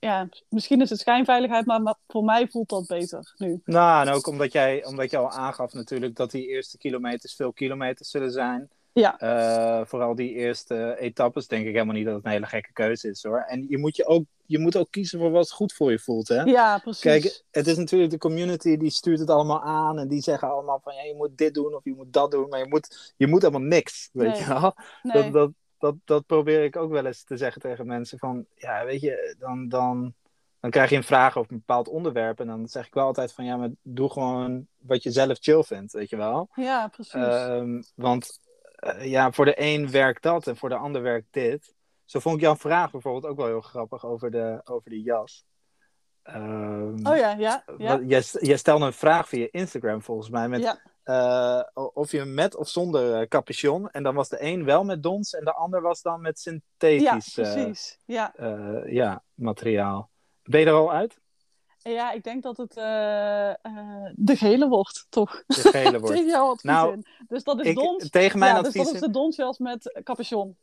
ja, misschien is het schijnveiligheid, maar, maar voor mij voelt dat beter nu. Nou, en ook omdat jij, omdat je al aangaf natuurlijk dat die eerste kilometers veel kilometers zullen zijn. Ja. Eh, vooral die eerste etappes denk ik helemaal niet dat het een hele gekke keuze is hoor. En je moet, je ook, je moet ook kiezen voor wat goed voor je voelt hè. Ja, precies. Kijk, het is natuurlijk de community die stuurt het allemaal aan en die zeggen allemaal van ja, je moet dit doen of je moet dat doen, maar je moet, je moet helemaal niks, weet Nee. je wel. nee. Dat, dat, dat, dat probeer ik ook wel eens te zeggen tegen mensen van ja, weet je, dan, dan dan krijg je een vraag over een bepaald onderwerp. En dan zeg ik wel altijd van ja, maar doe gewoon wat je zelf chill vindt, weet je wel. Ja, precies. Ehm, want eh, ja, voor de een werkt dat en voor de ander werkt dit. Zo vond ik jouw vraag bijvoorbeeld ook wel heel grappig over de, over de jas. Ehm, oh ja, ja. ja. jij stelde een vraag via Instagram volgens mij. Met, ja. Eh, of je met of zonder eh, capuchon. En dan was de een wel met dons en de ander was dan met ja, synthetisch eh, precies. Ja. eh, ja, materiaal. Ben je er al uit? ja, ik denk dat het de gele wordt, toch? De gele wordt. Tegen jouw advies Nou, in. Dus dat is Ik, dons. tegen mijn ja, dus advies. dat is de donsjas met capuchon.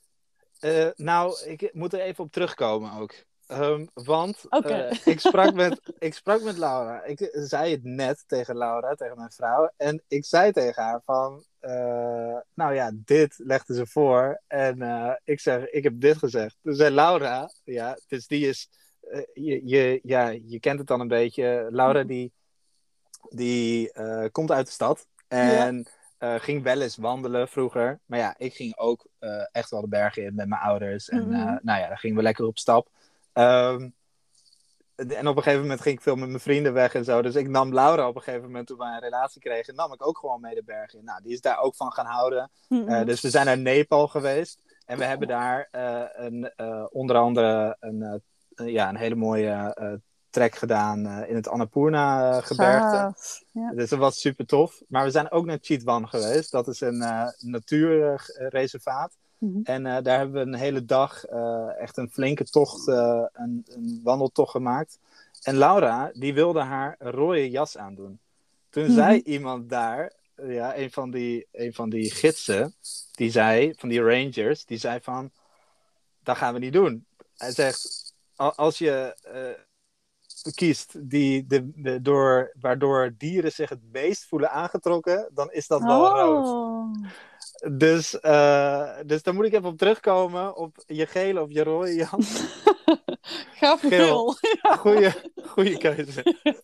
Nou, ik moet er even op terugkomen ook. Ehm, want eh, ik, sprak met, ik sprak met Laura. Ik zei het net tegen Laura, tegen mijn vrouw. En ik zei tegen haar van... eh, nou ja, dit legde ze voor. En eh, ik zeg, ik heb dit gezegd. Toen zei Laura... Ja, dus die is... eh, je, je, ja, je kent het dan een beetje. Laura die, die eh, komt uit de stad. En eh, ging wel eens wandelen vroeger. Maar ja, ik ging ook eh, echt wel de bergen in met mijn ouders. En Mhm. eh, nou ja, dan gingen we lekker op stap. Ehm, en op een gegeven moment ging ik veel met mijn vrienden weg en zo. Dus ik nam Laura op een gegeven moment toen wij een relatie kregen. Nam ik ook gewoon mee de bergen in. Nou, die is daar ook van gaan houden. Mhm. Eh, dus we zijn naar Nepal geweest. En we hebben daar eh, een, eh, onder andere een, ja, een hele mooie trek gedaan in het Annapurna-gebergte. Ja. Dus dat was super tof. Maar we zijn ook naar Chitwan geweest. Dat is een eh, Mhm. En eh, daar hebben we een hele dag eh, echt een flinke tocht, eh, een, een wandeltocht gemaakt. En Laura, die wilde haar rode jas aandoen. Toen Mhm. zei iemand daar, ja, een van, die, een van die gidsen, die zei, van die rangers, die zei van, dat gaan we niet doen. Hij zegt, "Al- als je kiest die, de, de, door, waardoor dieren zich het meest voelen aangetrokken, dan is dat wel rood. Dus, eh, dus daar moet ik even op terugkomen, op je gele of je rode. Gaaf Geel. geel. Goeie, goeie keuze.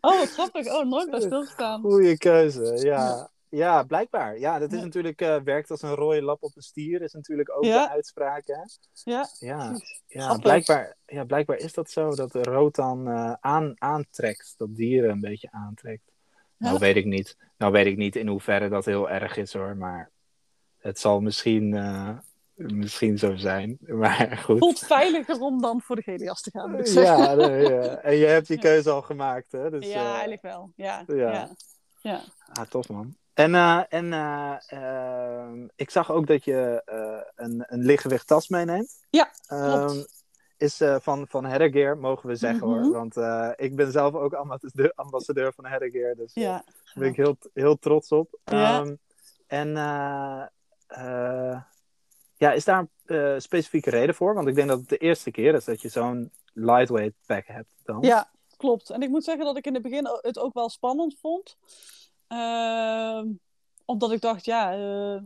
Oh, wat grappig. Oh, nooit bij stilgestaan. Goeie keuze, ja. Ja, blijkbaar. Ja, dat is Ja. natuurlijk, eh, werkt als een rode lap op een stier, is natuurlijk ook de uitspraak, hè? Ja, Ja, ja blijkbaar, ja, blijkbaar is dat zo, dat de rood dan eh, aan, aantrekt, dat dieren een beetje aantrekt. Nou weet ik niet, nou weet ik niet in hoeverre dat heel erg is hoor, maar het zal misschien, eh, misschien zo zijn. Maar goed. Voelt veiliger om dan voor de jas te gaan. Ja, nee, ja, en je hebt je keuze al gemaakt, hè? Dus, ja, eh, eigenlijk wel. Ja, ja. ja. Ah, tof man. En, eh, en eh, ehm, ik zag ook dat je een, een lichtgewicht tas meeneemt. Ja, Ehm, klopt. is van, van mogen we zeggen Mhm. hoor. Want eh, ik ben zelf ook ambassadeur, ambassadeur van Herregear. Dus Ja. daar ben ik heel, heel trots op. Ja. Ehm, en eh, ja, is daar een eh, specifieke reden voor? Want ik denk dat het de eerste keer is dat je zo'n lightweight pack hebt dan. Ja, klopt. En ik moet zeggen dat ik in het begin het ook wel spannend vond. Ehm, omdat ik dacht, ja, eh,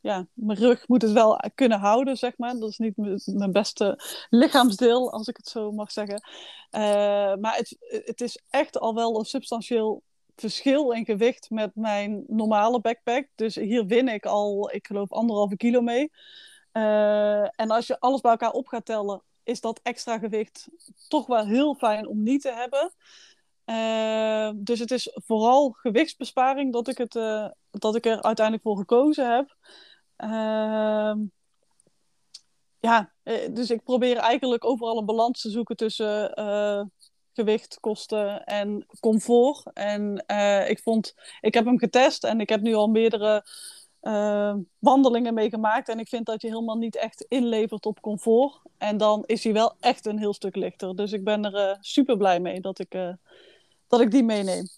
ja, mijn rug moet het wel kunnen houden, zeg maar. Dat is niet mijn beste lichaamsdeel, als ik het zo mag zeggen. Maar het, het is echt al wel een substantieel verschil in gewicht met mijn normale backpack. Dus hier win ik al, ik geloof, anderhalve kilo mee. Eh, en als je alles bij elkaar op gaat tellen, is dat extra gewicht toch wel heel fijn om niet te hebben. Eh, dus het is vooral gewichtsbesparing dat ik, het, eh, dat ik er uiteindelijk voor gekozen heb. Ehm, ja, dus ik probeer eigenlijk overal een balans te zoeken tussen gewicht, kosten en comfort. En eh, ik vond, ik heb hem getest en ik heb nu al meerdere eh, wandelingen meegemaakt. En ik vind dat je helemaal niet echt inlevert op comfort. En dan is hij wel echt een heel stuk lichter. Dus ik ben er eh, super blij mee dat ik, dat ik die meeneem.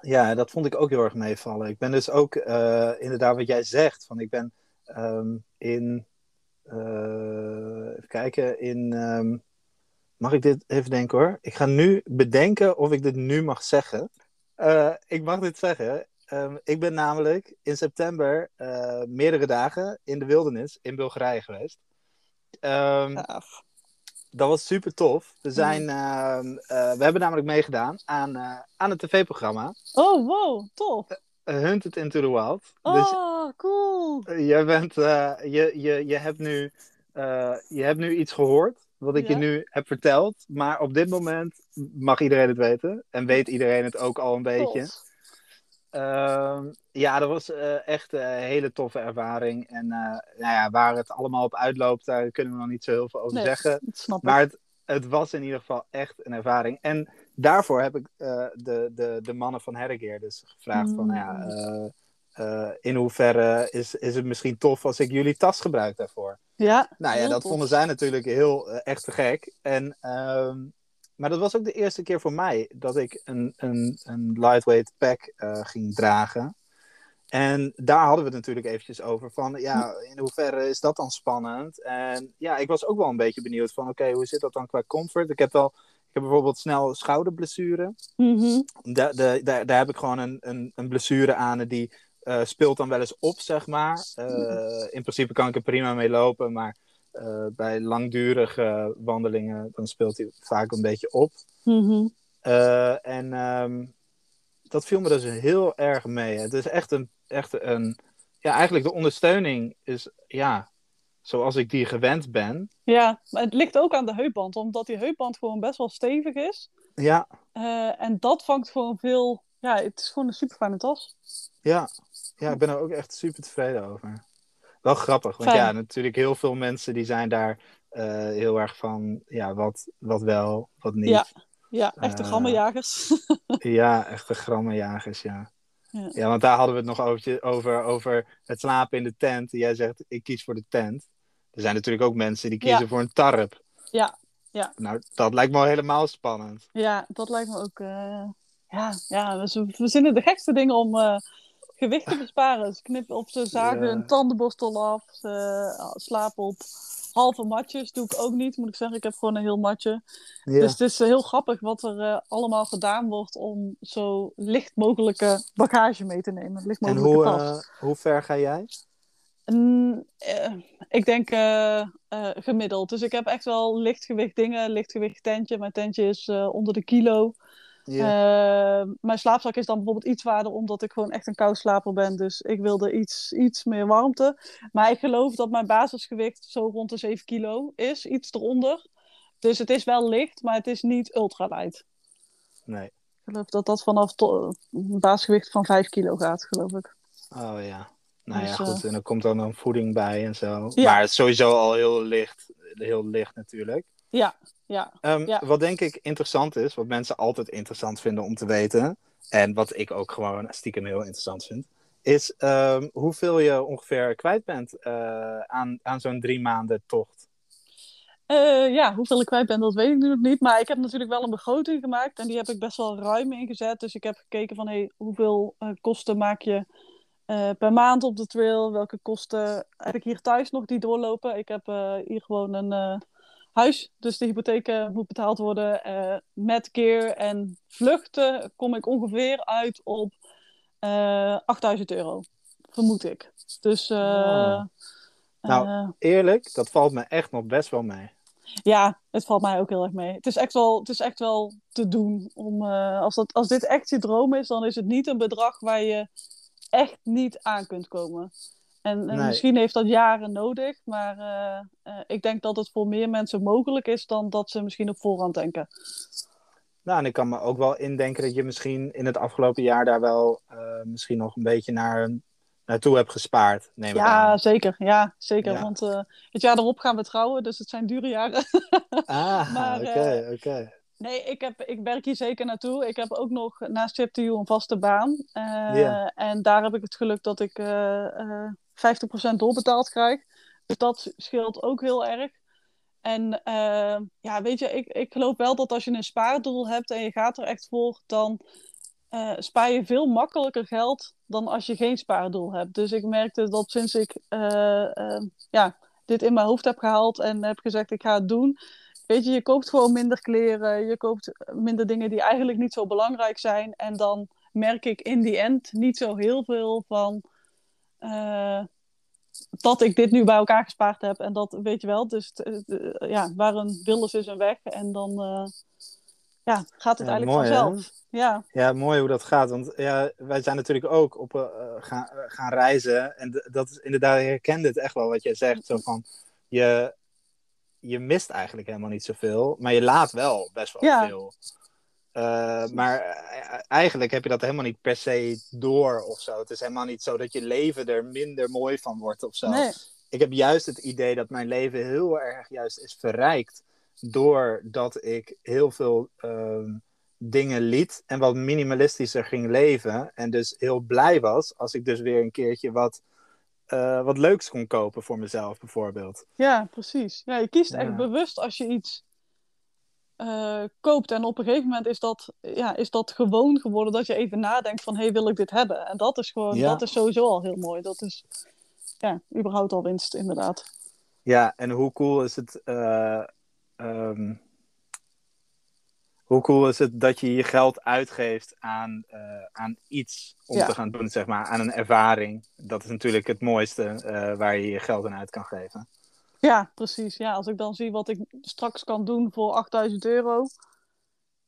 Ja, dat vond ik ook heel erg meevallen. Ik ben dus ook inderdaad wat jij zegt. Van ik ben ehm, in. even kijken. In. ehm, mag ik dit even denken hoor? Ik ga nu bedenken of ik dit nu mag zeggen. Eh, ik mag dit zeggen. Ehm, ik ben namelijk in september eh, meerdere dagen in de wildernis in Bulgarije geweest. Ehm, dat was super tof. We, zijn, ehm, eh, we hebben namelijk meegedaan aan, aan het tv-programma. Oh, wow, tof. Hunted into the Wild. Dus Oh, cool. jij bent, je, je, je, hebt nu, je hebt nu iets gehoord wat ik Ja. je nu heb verteld. Maar op dit moment mag iedereen het weten. En weet iedereen het ook al een beetje. Ehm, ja, dat was eh, echt een hele toffe ervaring. En eh, nou ja, waar het allemaal op uitloopt, daar kunnen we nog niet zo heel veel over Nee, zeggen. Maar het, het was in ieder geval echt een ervaring. En daarvoor heb ik eh, de, de, de mannen van Herregeer dus gevraagd van, ja, Eh, in hoeverre is, is het misschien tof als ik jullie tas gebruik daarvoor? Ja, Nou ja, dat tof. vonden zij natuurlijk heel eh, echt te gek. En, ehm, maar dat was ook de eerste keer voor mij dat ik een, een, een lightweight pack eh, ging dragen. En daar hadden we het natuurlijk eventjes over. Van ja, in hoeverre is dat dan spannend? En ja, ik was ook wel een beetje benieuwd van oké, hoe zit dat dan qua comfort? Ik heb wel, ik heb bijvoorbeeld snel schouderblessure. Mhm. Daar, daar, daar, daar heb ik gewoon een, een, een blessure aan die eh, speelt dan wel eens op, zeg maar. Eh, in principe kan ik er prima mee lopen, maar eh, bij langdurige wandelingen dan speelt hij vaak een beetje op. Mhm. En ehm, dat viel me dus heel erg mee. Het is echt een, echt een, ja, eigenlijk de ondersteuning is, ja, zoals ik die gewend ben. Ja, maar het ligt ook aan de heupband, omdat die heupband gewoon best wel stevig is. Ja, en dat vangt gewoon veel. Ja, het is gewoon een super fijne tas. Ja, ja, ik ben er ook echt super tevreden over. Wel grappig, want Fijn. ja, natuurlijk heel veel mensen die zijn daar eh, heel erg van, ja, wat, wat wel, wat niet. Ja. Ja, echte Eh, grammenjagers. Ja, echte grammenjagers, ja. Ja. ja. want daar hadden we het nog over, over, over het slapen in de tent. Jij zegt, ik kies voor de tent. Er zijn natuurlijk ook mensen die kiezen Ja. voor een tarp. Ja, ja. Nou, dat lijkt me al helemaal spannend. ja, dat lijkt me ook. eh, ja, ja, we we verzinnen de gekste dingen om eh, gewicht te besparen. Ze knippen op, ze zagen een tandenborstel af. Ze eh, slapen op halve matjes. Doe ik ook niet, moet ik zeggen. Ik heb gewoon een heel matje. Ja. Dus het is eh, heel grappig wat er allemaal gedaan wordt om zo licht mogelijke bagage mee te nemen. Licht en mogelijke hoe, tas. eh, hoe ver ga jij? Mm, ik denk gemiddeld. Dus ik heb echt wel lichtgewicht dingen. Lichtgewicht tentje. Mijn tentje is onder de kilo. Ja. Eh, mijn slaapzak is dan bijvoorbeeld iets zwaarder omdat ik gewoon echt een koudslaper ben. Dus ik wilde iets, iets meer warmte. Maar ik geloof dat mijn basisgewicht zo rond de 7 kilo is. Iets eronder. Dus het is wel licht, maar het is niet ultralight. nee. Ik geloof dat dat vanaf een basisgewicht van 5 kilo gaat, geloof ik. Oh ja. Nou Dus, ja, goed. eh, En er komt dan dan voeding bij en zo. Ja. Maar het is sowieso al heel licht. Heel licht natuurlijk. Ja, ja. Ehm, Ja. Wat denk ik interessant is, wat mensen altijd interessant vinden om te weten. En wat ik ook gewoon stiekem heel interessant vind. Is ehm, hoeveel je ongeveer kwijt bent eh, aan, aan zo'n drie maanden tocht. Eh, ja, hoeveel ik kwijt ben, dat weet ik nu nog niet. Maar ik heb natuurlijk wel een begroting gemaakt. En die heb ik best wel ruim ingezet. Dus ik heb gekeken van hey, hoeveel eh, kosten maak je per maand op de trail. Welke kosten heb ik hier thuis nog die doorlopen. Ik heb hier gewoon een huis. Dus de hypotheek eh, moet betaald worden. Eh, met keer en vluchten kom ik ongeveer uit op eh 8000 euro. Vermoed ik. Dus... Oh. Nou, Eerlijk, dat valt me echt nog best wel mee. ja, het valt mij ook heel erg mee. Het is echt wel, het is echt wel te doen. Om, als, dat, als dit echt je droom is, dan is het niet een bedrag waar je echt niet aan kunt komen. En, misschien heeft dat jaren nodig, maar eh, eh, ik denk dat het voor meer mensen mogelijk is dan dat ze misschien op voorhand denken. Nou, en ik kan me ook wel indenken dat je misschien in het afgelopen jaar daar wel eh, misschien nog een beetje naar, naartoe hebt gespaard. Neem ik Ja, aan. zeker. Ja, zeker. Ja. Want het jaar erop gaan we trouwen, dus het zijn dure jaren. Ah, oké, oké. Nee, ik, heb, ik werk hier zeker naartoe. Ik heb ook nog naast Chip to You een vaste baan. Ja. En daar heb ik het geluk dat ik 50% doorbetaald krijg. Dus dat scheelt ook heel erg. En eh, ja, weet je, ik, ik geloof wel dat als je een spaardoel hebt en je gaat er echt voor, dan eh, spaar je veel makkelijker geld dan als je geen spaardoel hebt. Dus ik merkte dat sinds ik eh, ja, dit in mijn hoofd heb gehaald en heb gezegd ik ga het doen, Weet je, je koopt gewoon minder kleren, je koopt minder dingen die eigenlijk niet zo belangrijk zijn. En dan merk ik in die end niet zo heel veel van eh, dat ik dit nu bij elkaar gespaard heb. En dat weet je wel, dus t- t- ja, waar een wil is, is een weg. En dan eh, ja, gaat het Ja, eigenlijk mooi, hè? vanzelf. Ja, Ja, mooi hoe dat gaat. Want ja, wij zijn natuurlijk ook op, eh, gaan, eh, gaan reizen. En dat is inderdaad, ik herkende het echt wel wat jij zegt. Zo van, je, je mist eigenlijk helemaal niet zoveel, maar je laat wel best wel Ja. veel. Eh, maar eh, eigenlijk heb je dat helemaal niet per se door of zo. Het is helemaal niet zo dat je leven er minder mooi van wordt of zo. Nee. Ik heb juist het idee dat mijn leven heel erg juist is verrijkt doordat ik heel veel ehm, dingen liet en wat minimalistischer ging leven. En dus heel blij was als ik dus weer een keertje wat, eh, wat leuks kon kopen voor mezelf bijvoorbeeld. Ja, precies. Ja, je kiest Ja. echt bewust als je iets eh, koopt. En op een gegeven moment is dat, ja, is dat gewoon geworden dat je even nadenkt van... hé, hey, wil ik dit hebben? En dat is gewoon, Ja. dat is sowieso al heel mooi. Dat is, ja, überhaupt al winst, inderdaad. Ja, en hoe cool is het. eh, ehm, hoe cool is het dat je je geld uitgeeft aan, eh, aan iets om Ja. te gaan doen, zeg maar, aan een ervaring. Dat is natuurlijk het mooiste waar je je geld aan uit kan geven. Ja, precies. Ja, als ik dan zie wat ik straks kan doen voor 8000 euro...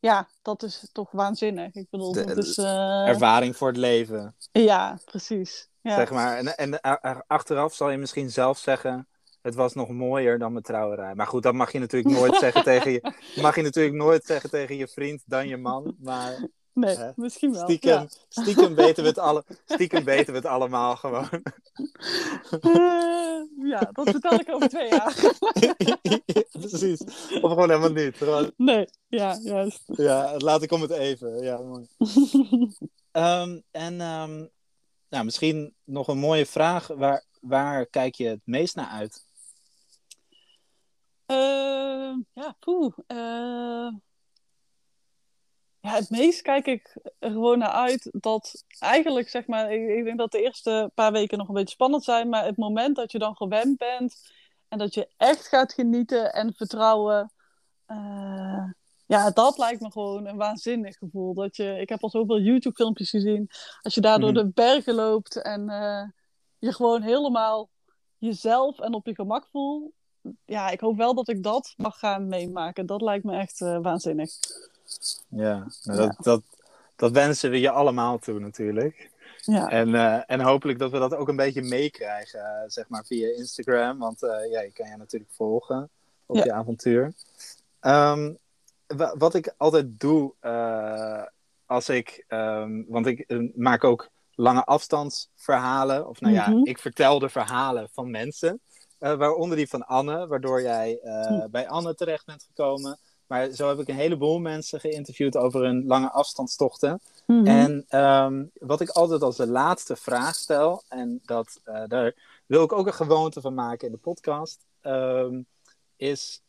Ja, dat is toch waanzinnig. Ik bedoel, De- dat is... eh, Ervaring voor het leven, Ja, precies. Ja. zeg maar. En, en achteraf zal je misschien zelf zeggen. Het was nog mooier dan mijn trouwerij. Maar goed, dat mag je natuurlijk nooit zeggen tegen je. Mag je natuurlijk nooit zeggen tegen je vriend dan je man. Maar Nee, Hè? misschien wel. Stiekem, Ja. stiekem, weten we het alle, stiekem weten we het allemaal gewoon. Eh, ja, dat vertel ik over twee jaar. Precies. Of gewoon helemaal niet. Gewoon, Nee, ja, juist. ja, laat ik om het even. Ja, mooi. Ehm, en ehm, nou, misschien nog een mooie vraag. Waar, waar kijk je het meest naar uit? Eh, ja, poeh. eh, ja, het meest kijk ik er gewoon naar uit dat eigenlijk, zeg maar, ik, ik denk dat de eerste paar weken nog een beetje spannend zijn, maar het moment dat je dan gewend bent en dat je echt gaat genieten en vertrouwen, eh, ja, dat lijkt me gewoon een waanzinnig gevoel. Dat je, ik heb al zoveel YouTube-filmpjes gezien, als je daar door Mhm. de bergen loopt en eh, je gewoon helemaal jezelf en op je gemak voelt. Ja, ik hoop wel dat ik dat mag gaan meemaken. Dat lijkt me echt eh, waanzinnig. Ja, nou, dat, Dat, dat wensen we je allemaal toe natuurlijk. Ja, En, eh, en hopelijk dat we dat ook een beetje meekrijgen, eh, zeg maar via Instagram. Want eh, ja, je kan je natuurlijk volgen op Ja. je avontuur. Ehm, wa- wat ik altijd doe als ik, ehm, want ik maak ook lange afstandsverhalen. Of nou ja, Mhm. ik vertel de verhalen van mensen. waaronder die van Anne, waardoor jij bij Anne terecht bent gekomen. Maar zo heb ik een heleboel mensen geïnterviewd over hun lange afstandstochten. Mhm. En ehm, wat ik altijd als de laatste vraag stel, en dat, eh, daar wil ik ook een gewoonte van maken in de podcast, ehm, is: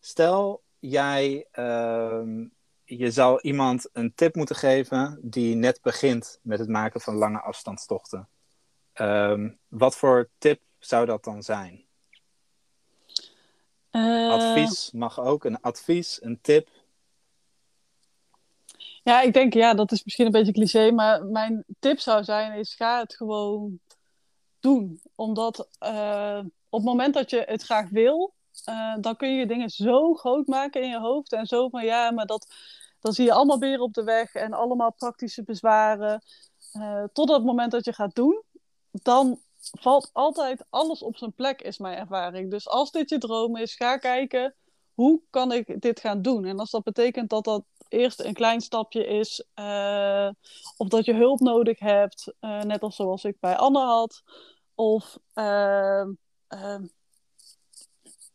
stel jij, ehm, je zou iemand een tip moeten geven die net begint met het maken van lange afstandstochten. Wat voor tip zou dat dan zijn? Eh, Advies mag ook, een advies, een tip. Ja, ik denk, ja, dat is misschien een beetje cliché, maar mijn tip zou zijn, is ga het gewoon doen. Omdat eh, op het moment dat je het graag wil, eh, dan kun je dingen zo groot maken in je hoofd. En zo van, ja, maar dat, dan zie je allemaal beren op de weg en allemaal praktische bezwaren. Eh, tot het moment dat je gaat doen, dan valt altijd alles op zijn plek, is mijn ervaring. Dus als dit je droom is, ga kijken, hoe kan ik dit gaan doen? En als dat betekent dat dat eerst een klein stapje is, eh, of dat je hulp nodig hebt, eh, net als zoals ik bij Anne had, of eh,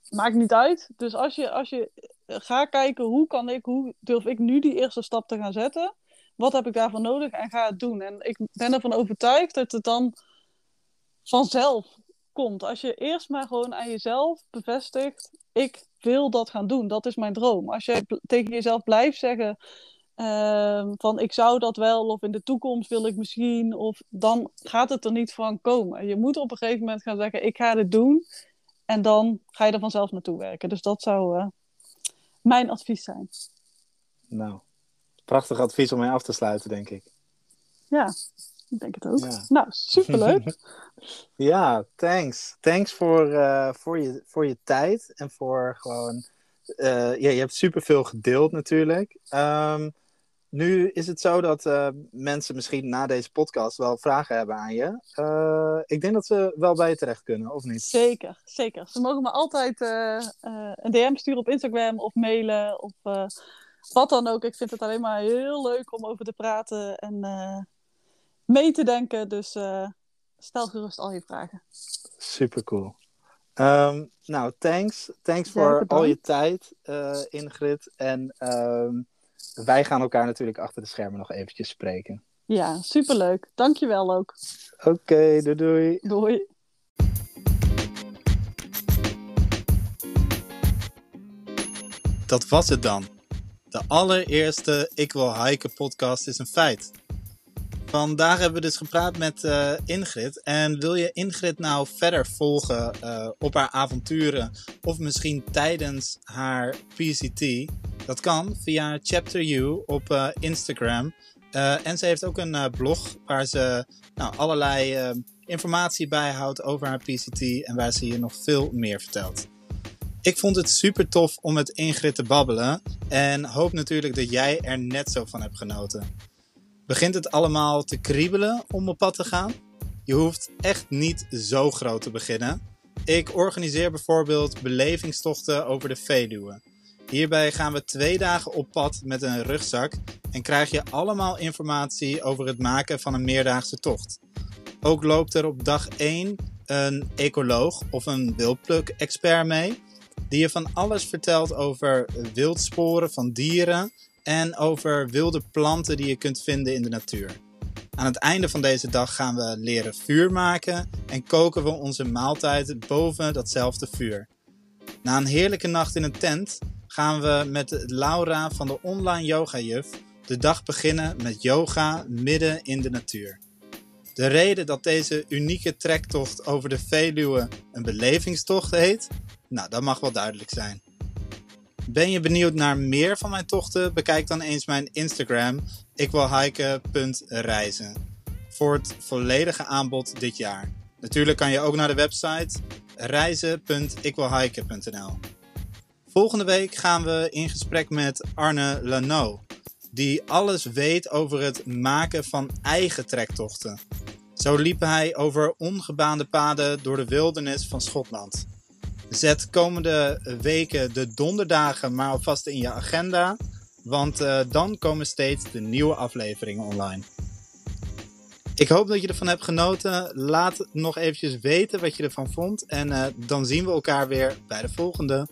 maakt niet uit. Dus als je, als je gaat kijken, hoe kan ik, hoe durf ik nu die eerste stap te gaan zetten? Wat heb ik daarvoor nodig en ga het doen. En ik ben ervan overtuigd dat het dan vanzelf komt. Als je eerst maar gewoon aan jezelf bevestigt, ik wil dat gaan doen, dat is mijn droom. Als je tegen jezelf blijft zeggen ehm, van ik zou dat wel, of in de toekomst wil ik misschien, of dan gaat het er niet van komen. Je moet op een gegeven moment gaan zeggen ik ga dit doen, en dan ga je er vanzelf naartoe werken. Dus dat zou eh, mijn advies zijn. Nou, prachtig advies om mee af te sluiten, denk ik. Ja, ik denk het ook. Ja. Nou, superleuk. Ja, thanks. Thanks voor, eh, voor, je, voor je tijd en voor gewoon. eh, ja, je hebt superveel gedeeld natuurlijk. Ehm, nu is het zo dat uh, mensen misschien na deze podcast wel vragen hebben aan je. Uh, ik denk dat ze wel bij je terecht kunnen, of niet? Zeker, zeker. Ze mogen me altijd uh, een DM sturen op Instagram of mailen of wat dan ook. Ik vind het alleen maar heel leuk om over te praten en mee te denken. Dus stel gerust al je vragen. Super cool. Um, nou, thanks. Thanks voor al je tijd, Ingrid. En... Um, wij gaan elkaar natuurlijk achter de schermen nog eventjes spreken. Ja, superleuk. Dankjewel ook. Oké, okay, doei doei. Doei. Dat was het dan. De allereerste Ik Wil Hiken podcast is een feit. Vandaag hebben we dus gepraat met uh, Ingrid. En wil je Ingrid nou verder volgen uh, op haar avonturen of misschien tijdens haar PCT? Dat kan via Chapter U op uh, Instagram. en ze heeft ook een blog waar ze nou, allerlei informatie bijhoudt over haar PCT en waar ze je nog veel meer vertelt. Ik vond het super tof om met Ingrid te babbelen en hoop natuurlijk dat jij er net zo van hebt genoten. Begint het allemaal te kriebelen om op pad te gaan? Je hoeft echt niet zo groot te beginnen. Ik organiseer bijvoorbeeld belevingstochten over de Veluwe. Hierbij gaan we twee dagen op pad met een rugzak en krijg je allemaal informatie over het maken van een meerdaagse tocht. Ook loopt er op dag 1 een ecoloog of een wildpluk-expert mee, die je van alles vertelt over wildsporen van dieren en over wilde planten die je kunt vinden in de natuur. Aan het einde van deze dag gaan we leren vuur maken en koken we onze maaltijd boven datzelfde vuur. Na een heerlijke nacht in een tent gaan we met Laura van de online yoga juf de dag beginnen met yoga midden in de natuur. De reden dat deze unieke trektocht over de Veluwe een belevingstocht heet, nou dat mag wel duidelijk zijn. Ben je benieuwd naar meer van mijn tochten? Bekijk dan eens mijn Instagram ikwilhiken.reizen voor het volledige aanbod dit jaar. Natuurlijk kan je ook naar de website reizen.ikwilhiken.nl. Volgende week gaan we in gesprek met Arne Lano, die alles weet over het maken van eigen trektochten. Zo liep hij over ongebaande paden door de wildernis van Schotland. Zet komende weken de donderdagen maar alvast in je agenda. Want uh, dan komen steeds de nieuwe afleveringen online. Ik hoop dat je ervan hebt genoten. Laat nog eventjes weten wat je ervan vond. En uh, dan zien we elkaar weer bij de volgende.